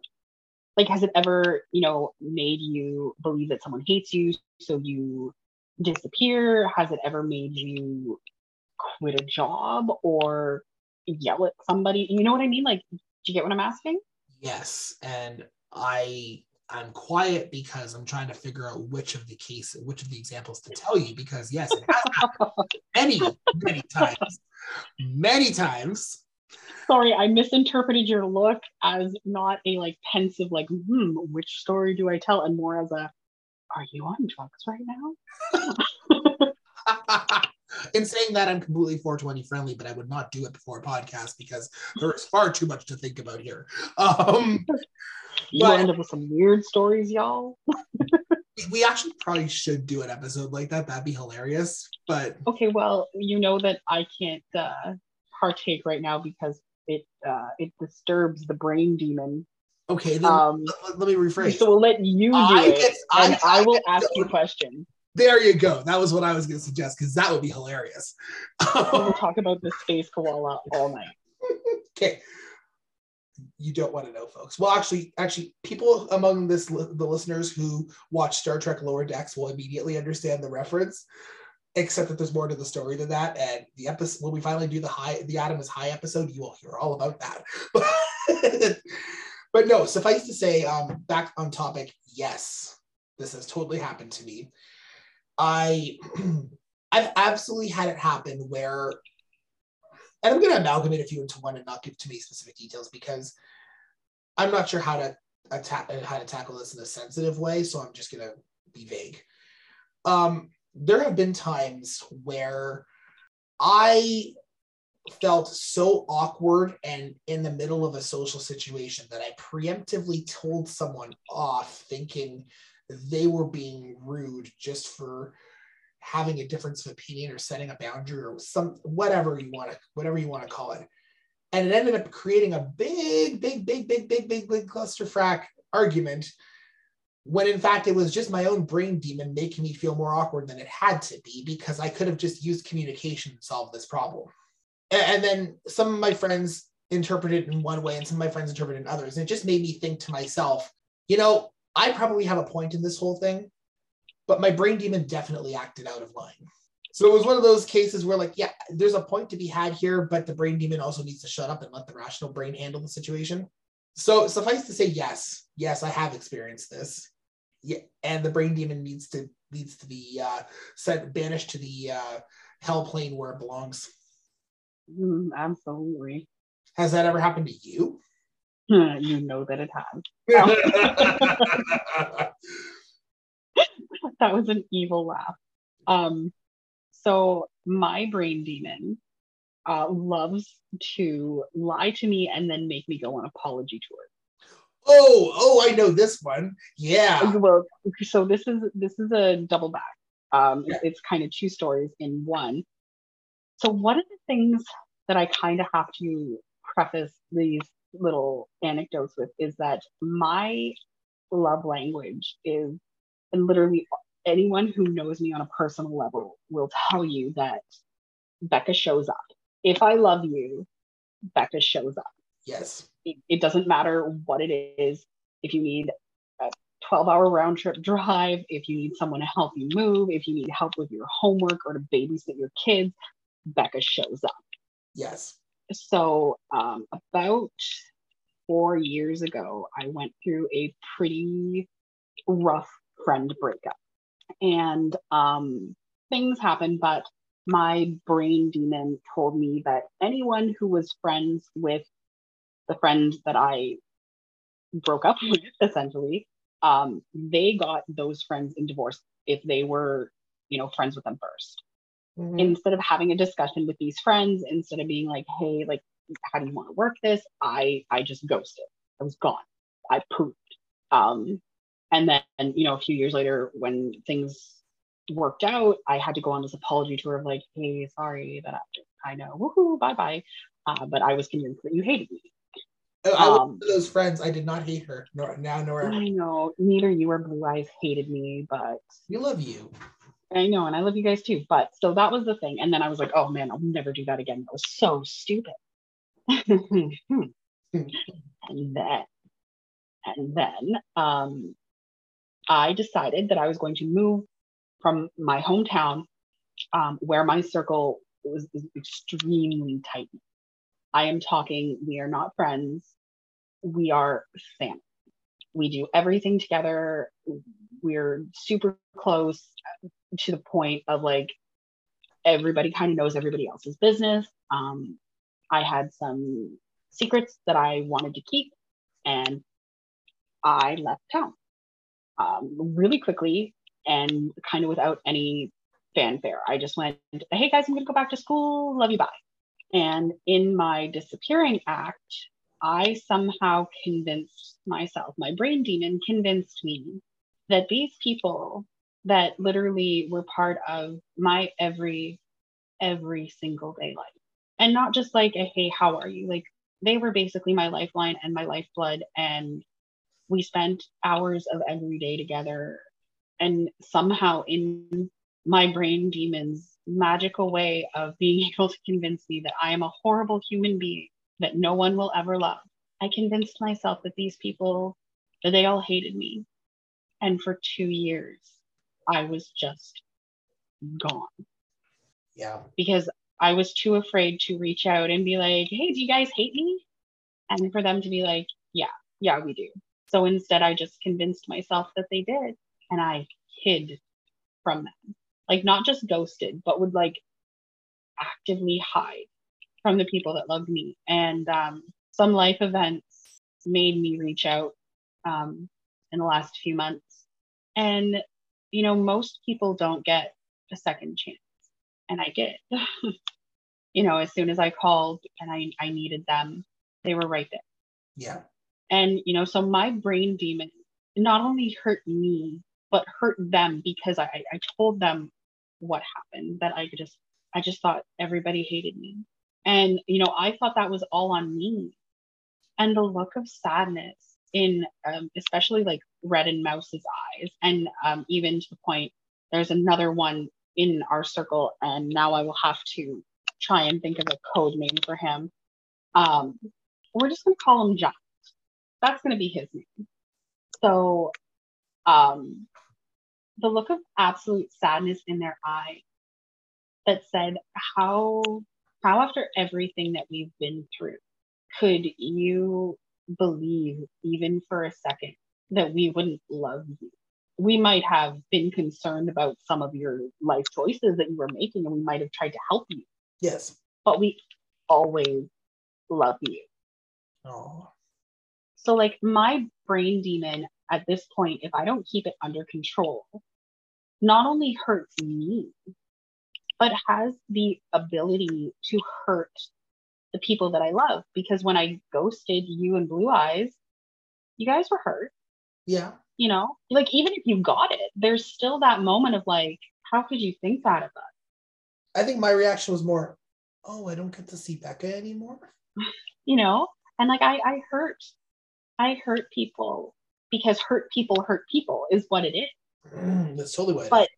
like has it ever you know made you believe that someone hates you so you disappear has it ever made you quit a job or yell at somebody you know what i mean like do you get what i'm asking Yes, and I I'm quiet because I'm trying to figure out which of the case, which of the examples to tell you. Because yes, it has happened many, many times, many times. sorry i misinterpreted your look as not a like pensive like hmm which story do i tell and more as a are you on drugs right now In saying that, I'm completely 420 friendly, but I would not do it before a podcast because there is far too much to think about here. Um, you'll But- end up with some weird stories y'all we actually probably should do an episode like that. That'd be hilarious. But okay well you know that i can't uh partake right now because it uh it disturbs the brain demon okay, then um let, let me rephrase. so we'll let you do I it get- and I- i, will ask you questions There you go. That was what I was going to suggest because that would be hilarious. we'll talk about the space koala all night okay. You don't want to know, folks. Well, actually, actually, people among this the listeners who watch Star Trek Lower Decks will immediately understand the reference. Except that there's more to the story than that, and the episode when we finally do the high, the Adam is High episode, you will hear all about that. but no, suffice to say, um, back on topic. Yes, this has totally happened to me. I, I've absolutely had it happen where and I'm going to amalgamate a few into one and not give too many specific details because I'm not sure how to attack how to tackle this in a sensitive way. So I'm just going to be vague. Um, there have been times where I felt so awkward and in the middle of a social situation that I preemptively told someone off thinking they were being rude just for having a difference of opinion or setting a boundary or some whatever you want to whatever you want to call it. And it ended up creating a big big big big big big big clusterfuck argument when in fact it was just my own brain demon making me feel more awkward than it had to be because i could have just used communication to solve this problem. And then some of my friends interpreted it in one way and some of my friends interpreted it in others. And it just made me think to myself you know i probably have a point in this whole thing but my brain demon definitely acted out of line. So it was one of those cases where, like, yeah, there's a point to be had here, but the brain demon also needs to shut up and let the rational brain handle the situation. So suffice to say, yes, yes, I have experienced this. Yeah, and the brain demon needs to needs to be uh, sent banished to the uh, hell plane where it belongs. Mm, absolutely Has that ever happened to you? you know that it has that was an evil laugh. Um, so my brain demon uh, loves to lie to me and then make me go on apology tours. oh, oh, I know this one. Yeah. Well, so this is this is a double back. Um, Yeah. It's kind of two stories in one. So one of the things that I kind of have to preface these little anecdotes with is that my love language is, and literally anyone who knows me on a personal level will tell you that Becca shows up. If I love you, Becca shows up Yes. it, it doesn't matter what it is. If you need a 12 hour round trip drive, if you need someone to help you move, if you need help with your homework or to babysit your kids, Becca shows up. Yes. So, um, about four years ago, I went through a pretty rough friend breakup. And um, things happened, but my brain demon told me that anyone who was friends with the friend that I broke up with essentially, um, they got those friends in divorce if they were, you know, friends with them 1st Mhm. Instead of having a discussion with these friends, instead of being like, hey, like, how do you want to work this? I I just ghosted. I was gone. I pooped. Um, and then, and, you know, a few years later, when things worked out, I had to go on this apology tour of like, hey, sorry that I I know, woohoo, bye bye. Uh, but I was convinced that you hated me. I, I was Um, those friends. I did not hate her. Nor now nor ever. I know neither you or Blue Eyes hated me, but We love you. I know, and I love you guys too. But so that was the thing. And then I was like, oh man, I'll never do that again. That was so stupid. and then, and then, um, I decided that I was going to move from my hometown, um, where my circle was extremely tight. I am talking, we are not friends. We are family. We do everything together. We're super close to the point of like everybody kind of knows everybody else's business. Um, I had some secrets that I wanted to keep, and I left town um, really quickly and kind of without any fanfare. I just went, hey guys, I'm going to go back to school. Love you, bye. And in my disappearing act, I somehow convinced myself, my brain demon convinced me that these people that literally were part of my every, every single day life. And not just like a, hey, how are you? Like they were basically my lifeline and my lifeblood. And we spent hours of every day together. And somehow in my brain demon's magical way of being able to convince me that I am a horrible human being that no one will ever love. I convinced myself that these people, that they all hated me. And for two years, I was just gone Yeah. because I was too afraid to reach out and be like, hey, do you guys hate me? And for them to be like, yeah, yeah, we do. So instead, I just convinced myself that they did and I hid from them. Like, not just ghosted, but would like actively hide from the people that loved me. And um, some life events made me reach out um, in the last few months. And, you know, most people don't get a second chance. And I did. you know, as soon as I called and I, I needed them, they were right there. Yeah. And, you know, so my brain demon not only hurt me, but hurt them because I, I told them what happened, that I just, I just thought everybody hated me. And, you know, I thought that was all on me. And the look of sadness in, um, especially like Red and Mouse's eyes, and um, even to the point, there's another one in our circle, and now I will have to try and think of a code name for him. Um, we're just going to call him Giant. That's going to be his name. So, um, the look of absolute sadness in their eye that said, "How, how after everything that we've been through, could you believe even for a second that we wouldn't love you?" We might have been concerned about some of your life choices that you were making, and we might have tried to help you, Yes. but we always love you. Oh. So, like, my brain demon at this point, if I don't keep it under control, not only hurts me, but has the ability to hurt the people that I love. Because when I ghosted you and Blue Eyes, you guys were hurt, Yeah. you know? Like, even if you got it, there's still that moment of like, how could you think that of us? I think my reaction was more, oh, I don't get to see Becca anymore. You know? And like, I, I hurt, I hurt people because hurt people hurt people is what it is. Mm, that's totally what But- is.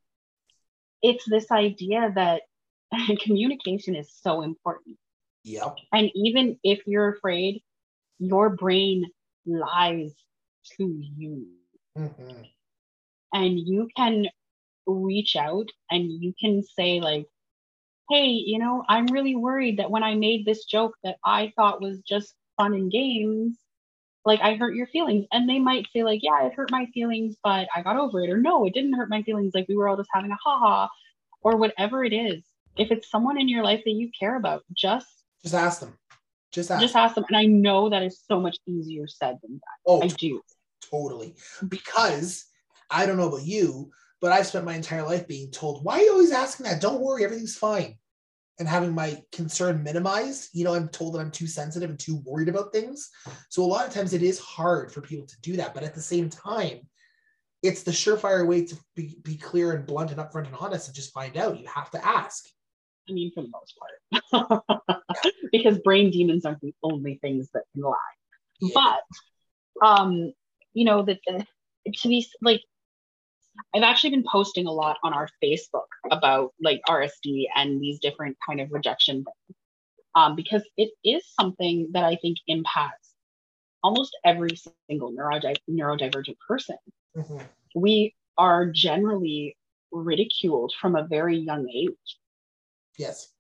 It's this idea that communication is so important. Yep. And even if you're afraid, your brain lies to you. Mhm. And you can reach out and you can say, like, hey, you know, I'm really worried that when I made this joke that I thought was just fun and games, like I hurt your feelings. And they might say, like, yeah, it hurt my feelings, but I got over it. Or no, it didn't hurt my feelings. Like we were all just having a ha ha, or whatever it is. If it's someone in your life that you care about, just Just ask them. Just ask. Just ask them. And I know that is so much easier said than done. oh, I do. totally. Because I don't know about you, but I've spent my entire life being told, why are you always asking that? Don't worry, everything's fine. And having my concern minimized, you know, I'm told that I'm too sensitive and too worried about things. So a lot of times it is hard for people to do that. But at the same time, it's the surefire way to be, be clear and blunt and upfront and honest and just find out. You have to ask. I mean, for the most part. because brain demons aren't the only things that can lie. Yeah. But um, you know, that to be like I've actually been posting a lot on our Facebook about like RSD and these different kind of rejection things. Um, because it is something that I think impacts almost every single neurodi- neurodivergent person. Mhm. We are generally ridiculed from a very young age. Yes.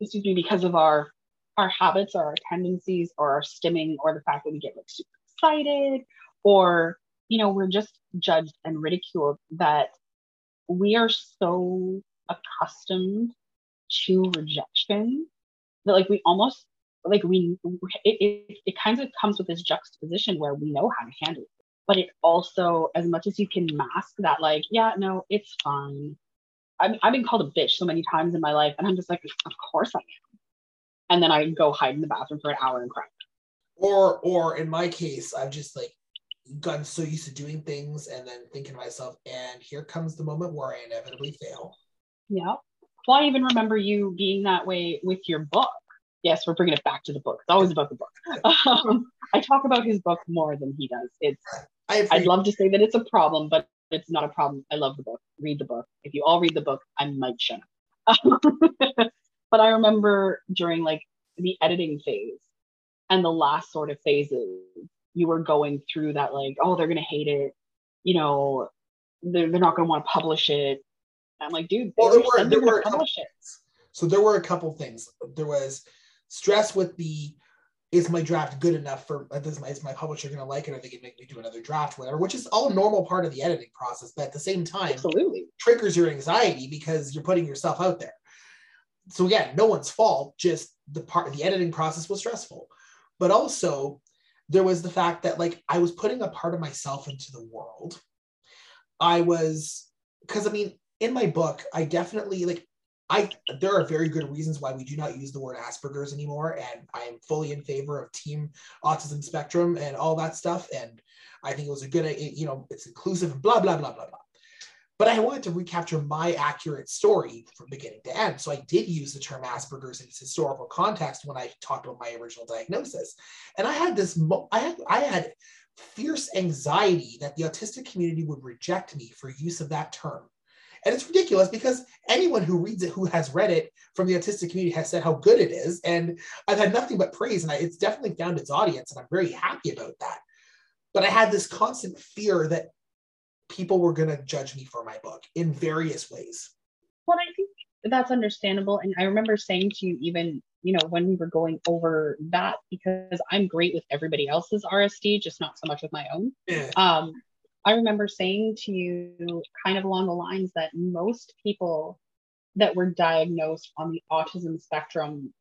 Excuse me, because of our our habits or our tendencies or our stimming or the fact that we get like super excited or you know we're just judged and ridiculed that we are so accustomed to rejection that like we almost like we it, it, it kind of comes with this juxtaposition where we know how to handle it but it also as much as you can mask that like yeah no it's fine. I I've been called a bitch so many times in my life and i'm just like of course i am. And then i go hide in the bathroom for an hour and cry. Or or in my case, I've just like gotten so used to doing things and then thinking to myself, and here comes the moment where I inevitably fail. Yeah. Well, I even remember you being that way with your book. Yes, we're bringing it back to the book. It's always about the book. Um, I talk about his book more than he does. It's. I I'd love to say that it's a problem, but it's not a problem. I love the book. Read the book. If you all read the book, I might shut up. but I remember during like the editing phase and the last sort of phases, you were going through that like, oh, they're gonna hate it. You know, they're, they're not gonna want to publish it. I'm like, dude, Well, there were- there were a couple publish it. So there were a couple things. There was stress with the is my draft good enough for uh, is my, is my publisher going to like it? Are they going to make me do another draft, whatever? Which is all normal part of the editing process, but at the same time, Absolutely. triggers your anxiety because you're putting yourself out there. So again, no one's fault. Just the part the editing process was stressful, but also there was the fact that like I was putting a part of myself into the world. I was because I mean in my book I definitely like I there are very good reasons why we do not use the word Asperger's anymore, and I am fully in favor of team autism spectrum and all that stuff. And I think it was a good, you know, it's inclusive, blah blah blah blah blah. But I wanted to recapture my accurate story from beginning to end, so I did use the term Asperger's in its historical context when I talked about my original diagnosis. And I had this, I had, I had fierce anxiety that the autistic community would reject me for use of that term. And it's ridiculous because anyone who reads it, who has read it from the autistic community, has said how good it is. And I've had nothing but praise, and I, it's definitely found its audience, and I'm very happy about that. But I had this constant fear that people were going to judge me for my book in various ways. Well, I think that's understandable. And I remember saying to you, even, you know, when we were going over that, because I'm great with everybody else's RSD, just not so much with my own. Yeah. Um, I remember saying to you, kind of along the lines that most people that were diagnosed on the autism spectrum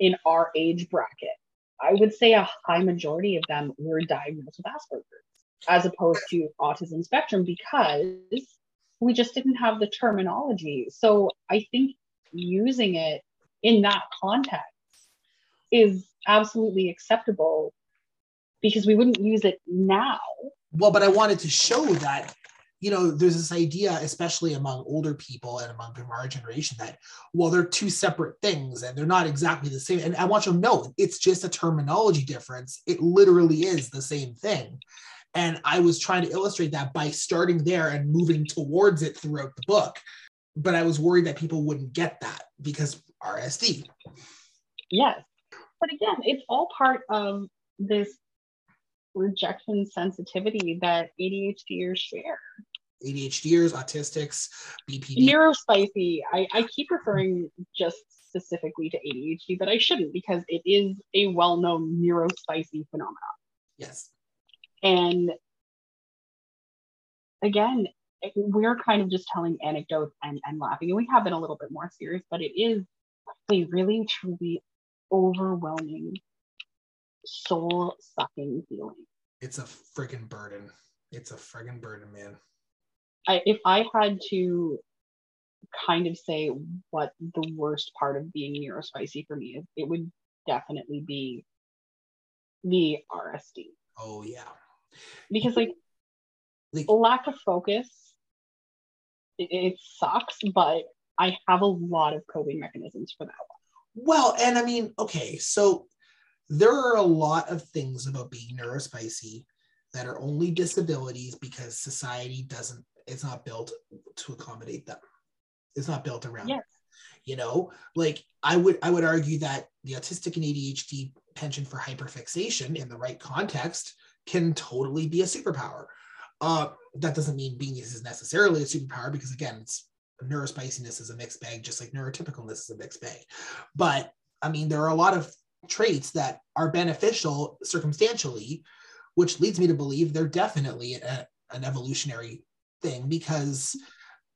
in our age bracket, I would say a high majority of them were diagnosed with Asperger's as opposed to autism spectrum because we just didn't have the terminology. So I think using it in that context is absolutely acceptable because we wouldn't use it now. Well, but I wanted to show that, you know, there's this idea, especially among older people and among our generation, that, well, they're two separate things and they're not exactly the same. And I want you to know it's just a terminology difference. It literally is the same thing. And I was trying to illustrate that by starting there and moving towards it throughout the book. But I was worried that people wouldn't get that because RSD. Yes. But again, it's all part of this rejection sensitivity that ADHDers share. ADHDers, autistics, BPD. Neurospicy, I, I keep referring just specifically to ADHD, but I shouldn't because it is a well known neurospicy phenomenon. yes. And again, we're kind of just telling anecdotes and, and laughing, and we have been a little bit more serious, but it is a really, truly overwhelming soul sucking feeling. It's a friggin' burden. It's a friggin' burden, man. I, if I had to kind of say what the worst part of being neurospicy for me is, it would definitely be the RSD. Oh yeah. Because like, Like- lack of focus, it, it sucks, but I have a lot of coping mechanisms for that one. Well, and I mean, okay, so there are a lot of things about being neurospicy that are only disabilities because society doesn't, it's not built to accommodate them. It's not built around. Yes. them. You know, like I would I would argue that the autistic and ADHD penchant for hyperfixation in the right context can totally be a superpower. Uh, that doesn't mean beingness is necessarily a superpower because again, it's neurospiciness is a mixed bag, just like neurotypicalness is a mixed bag. But I mean, there are a lot of traits that are beneficial circumstantially, which leads me to believe they're definitely a, an evolutionary thing because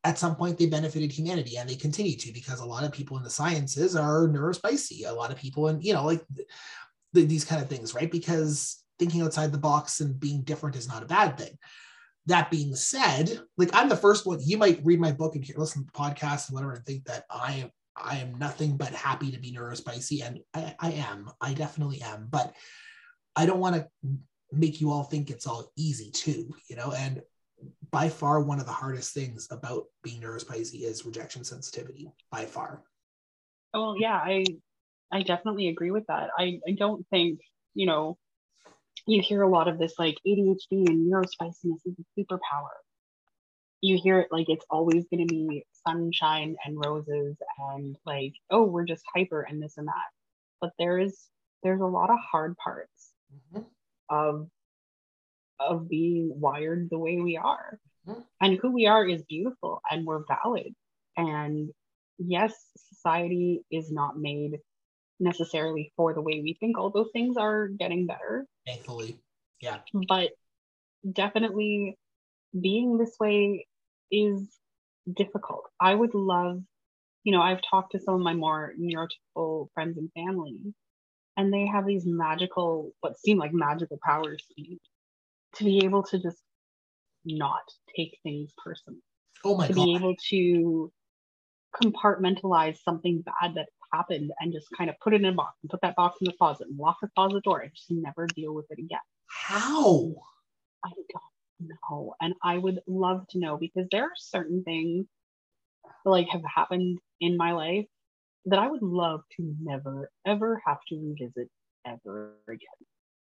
at some point they benefited humanity and they continue to because a lot of people in the sciences are neurospicy. A lot of people and you know, like th- these kind of things, right? Because thinking outside the box and being different is not a bad thing. That being said, like I'm the first one, you might read my book and listen to the podcast and whatever and think that I am I am nothing but happy to be neurospicy, and I, I am. I definitely am. But I don't want to make you all think it's all easy too, you know. And by far, one of the hardest things about being neurospicy is rejection sensitivity. By far. Well, yeah, I I definitely agree with that. I, I don't think, you know, you hear a lot of this like ADHD and neurospiciness is a superpower. You hear it like it's always going to be sunshine and roses and like, oh, we're just hyper and this and that. But there is there's a lot of hard parts Mhm. of of being wired the way we are. Mhm. And who we are is beautiful and we're valid. And yes, society is not made necessarily for the way we think, although things are getting better. Thankfully, yeah. But definitely being this way is difficult. I would love, you know, I've talked to some of my more neurotypical friends and family, and they have these magical, what seem like magical powers to me, to be able to just not take things personally, Oh my to god. be able to compartmentalize something bad that happened and just kind of put it in a box and put that box in the closet and lock the closet door and just never deal with it again. How? I don't know. And I would love to know because there are certain things that like have happened in my life that I would love to never ever have to revisit ever again.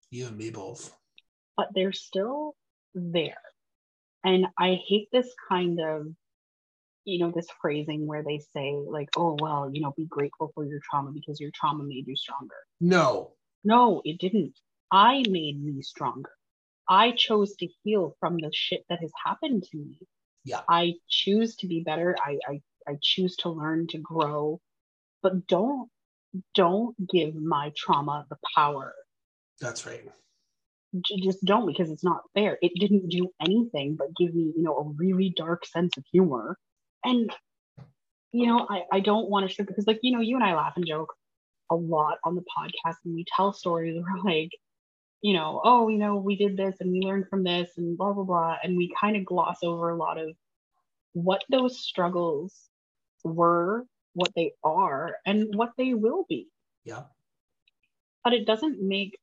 You and me both. But they're still there. And I hate this kind of you know this phrasing where they say like oh well you know be grateful for your trauma because your trauma made you stronger. No. no it didn't. I made me stronger. I chose to heal from the shit that has happened to me. Yeah. i choose to be better. I i, I choose to learn to grow. But don't don't give my trauma the power. That's right. Just don't because it's not fair. It didn't do anything but give me you know a really dark sense of humor and you know i, I don't want to because like you know you and i laugh and joke a lot on the podcast and we tell stories we're like you know oh you know we did this and we learned from this and blah blah blah and we kind of gloss over a lot of what those struggles were what they are and what they will be Yeah. but it doesn't make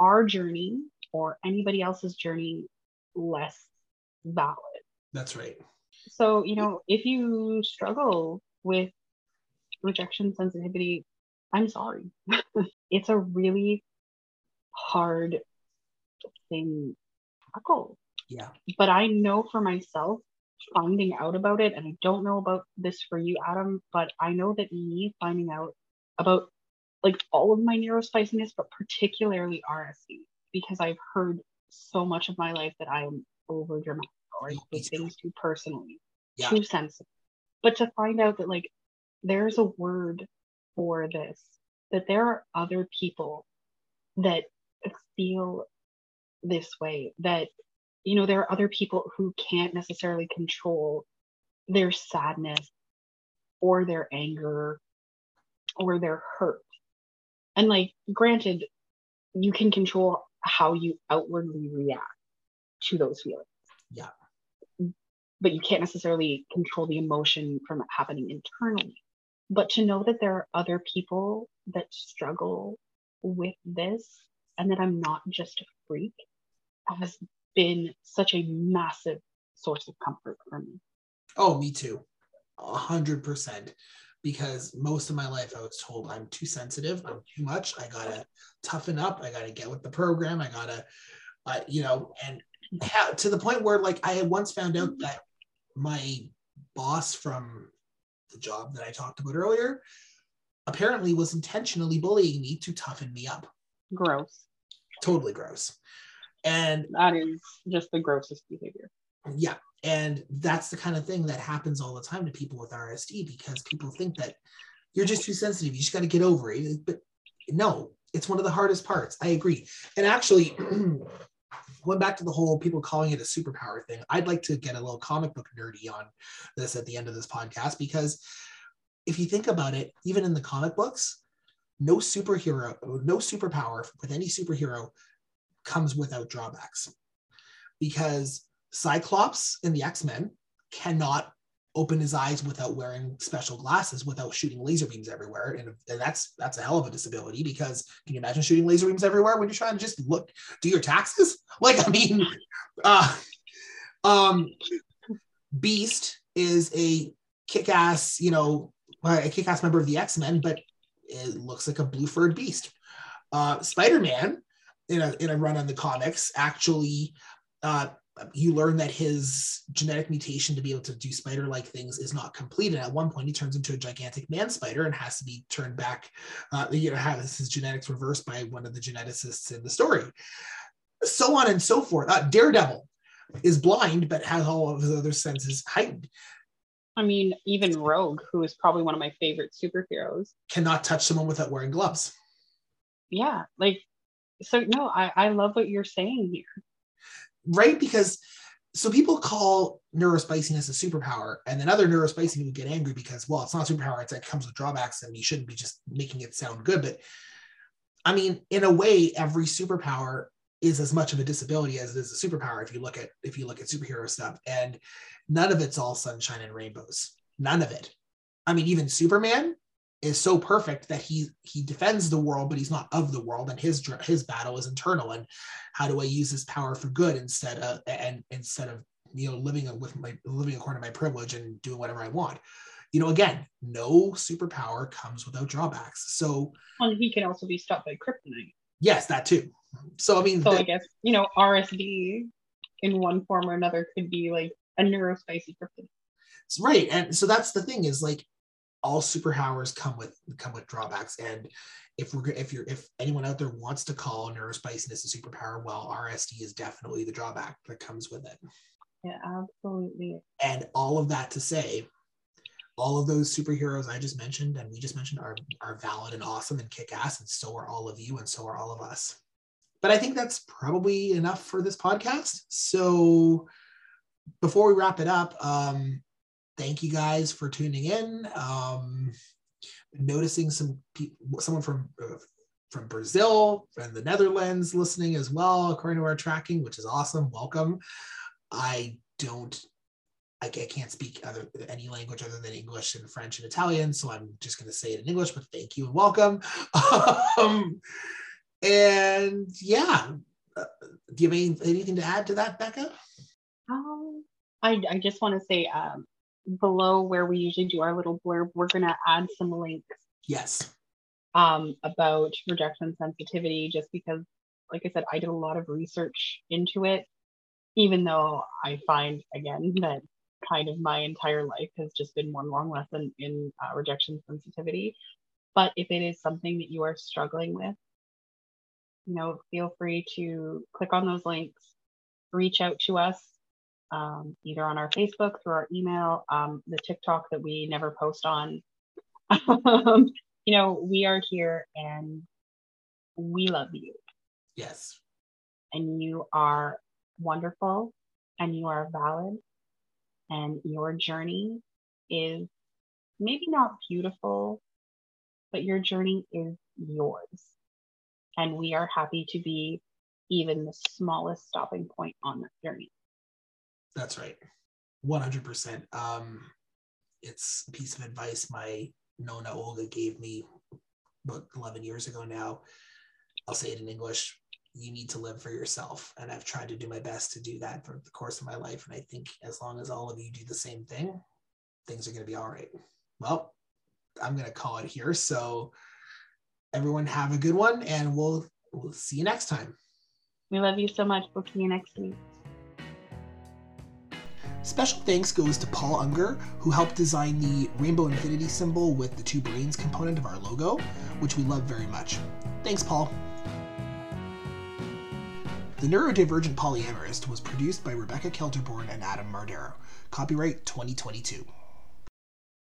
our journey or anybody else's journey less valid. That's right. So, you know, if you struggle with rejection sensitivity, I'm sorry. it's a really hard thing to tackle. Yeah. But I know for myself, finding out about it, and I don't know about this for you, Adam, but I know that me finding out about like all of my neurospiciness, but particularly RSD because I've heard so much of my life that I am over dramatic or take things too personally, Yeah. too sensitive. But to find out that like there's a word for this, that there are other people that feel this way, that you know, there are other people who can't necessarily control their sadness or their anger or their hurt. And like, granted, you can control how you outwardly react to those feelings. Yeah. But you can't necessarily control the emotion from happening internally. But to know that there are other people that struggle with this and that I'm not just a freak has been such a massive source of comfort for me. Oh, me too. A hundred percent. Because most of my life I was told I'm too sensitive, I'm too much. I gotta toughen up. I gotta get with the program. I gotta, uh, you know, and ha- to the point where like I had once found out that my boss from the job that I talked about earlier apparently was intentionally bullying me to toughen me up. Gross. Totally gross. And that is just the grossest behavior. Yeah. And that's the kind of thing that happens all the time to people with RSD because people think that you're just too sensitive. You just got to get over it. But no, it's one of the hardest parts. I agree. And actually, going back to the whole people calling it a superpower thing, I'd like to get a little comic book nerdy on this at the end of this podcast because if you think about it, even in the comic books, no superhero, no superpower with any superhero comes without drawbacks. Because Cyclops in the X Men cannot open his eyes without wearing special glasses without shooting laser beams everywhere. And, and, that's that's a hell of a disability because can you imagine shooting laser beams everywhere when you're trying to just look do your taxes? Like i mean uh um beast is a kick-ass you know a kick-ass member of the x-men but it looks like a blue furred beast. Uh spider-man in a in a run on the comics actually uh you learn that his genetic mutation to be able to do spider like things is not complete. And at one point, he turns into a gigantic man spider and has to be turned back, uh, you know, has his genetics reversed by one of the geneticists in the story. So on and so forth. Uh, Daredevil is blind, but has all of his other senses heightened. I mean, even Rogue, who is probably one of my favorite superheroes, cannot touch someone without wearing gloves. Yeah. Like, so no, I, I love what you're saying here right? Because so people call neurospiciness a superpower, and then other neurospicy people get angry because, well, it's not a superpower, it's, it comes with drawbacks, and you shouldn't be just making it sound good. But I mean, in a way, every superpower is as much of a disability as it is a superpower if you look at if you look at superhero stuff. And none of it's all sunshine and rainbows. None of it. I mean, even Superman is so perfect that he he defends the world but he's not of the world and his his battle is internal and how do i use this power for good instead of and instead of you know living with my living according to my privilege and doing whatever i want? You know again no superpower comes without drawbacks. So and he can also be stopped by kryptonite. Yes that too. So i mean so i guess you know rsd in one form or another could be like a neurospicy kryptonite. Right and so that's the thing is like all superpowers come with come with drawbacks. And if we're if you're if anyone out there wants to call neurospiciness a superpower well rsd is definitely the drawback that comes with it. Yeah absolutely. And all of that to say all of those superheroes i just mentioned and we just mentioned are are valid and awesome and kick-ass and so are all of you and so are all of us. But i think that's probably enough for this podcast. So before we wrap it up um thank you guys for tuning in. Um, noticing some people, someone from uh, from Brazil and the Netherlands listening as well, according to our tracking, which is awesome. Welcome. I don't, I, can't speak other any language other than English and French and Italian, so I'm just going to say it in English. But thank you and welcome. um, and yeah, uh, do you have any, anything to add to that, Becca? Um, I, I just want to say um, below where we usually do our little blurb, we're going to add some links. Yes. Um, about rejection sensitivity, just because, like I said, I did a lot of research into it, even though I find, again, that kind of my entire life has just been one long lesson in uh, rejection sensitivity. But if it is something that you are struggling with, you know, feel free to click on those links, reach out to us um, either on our Facebook, through our email, um, the TikTok that we never post on. um, you know, we are here and we love you. Yes. And you are wonderful and you are valid and your journey is maybe not beautiful, but your journey is yours. And we are happy to be even the smallest stopping point on that journey. That's right. 100%. Um, it's a piece of advice my Nona Olga gave me about 11 years ago now. I'll say it in English. You need to live for yourself. And I've tried to do my best to do that for the course of my life. And I think as long as all of you do the same thing, things are going to be all right. Well, I'm going to call it here. So, everyone, have a good one, and we'll, we'll see you next time. We love you so much. We'll see you next week. Special thanks goes to Paul Unger, who helped design the rainbow infinity symbol with the two brains component of our logo, which we love very much. Thanks, Paul. The Neurodivergent Polyamorist was produced by Rebecca Kelterborn and Adam Mardero. Copyright 2022.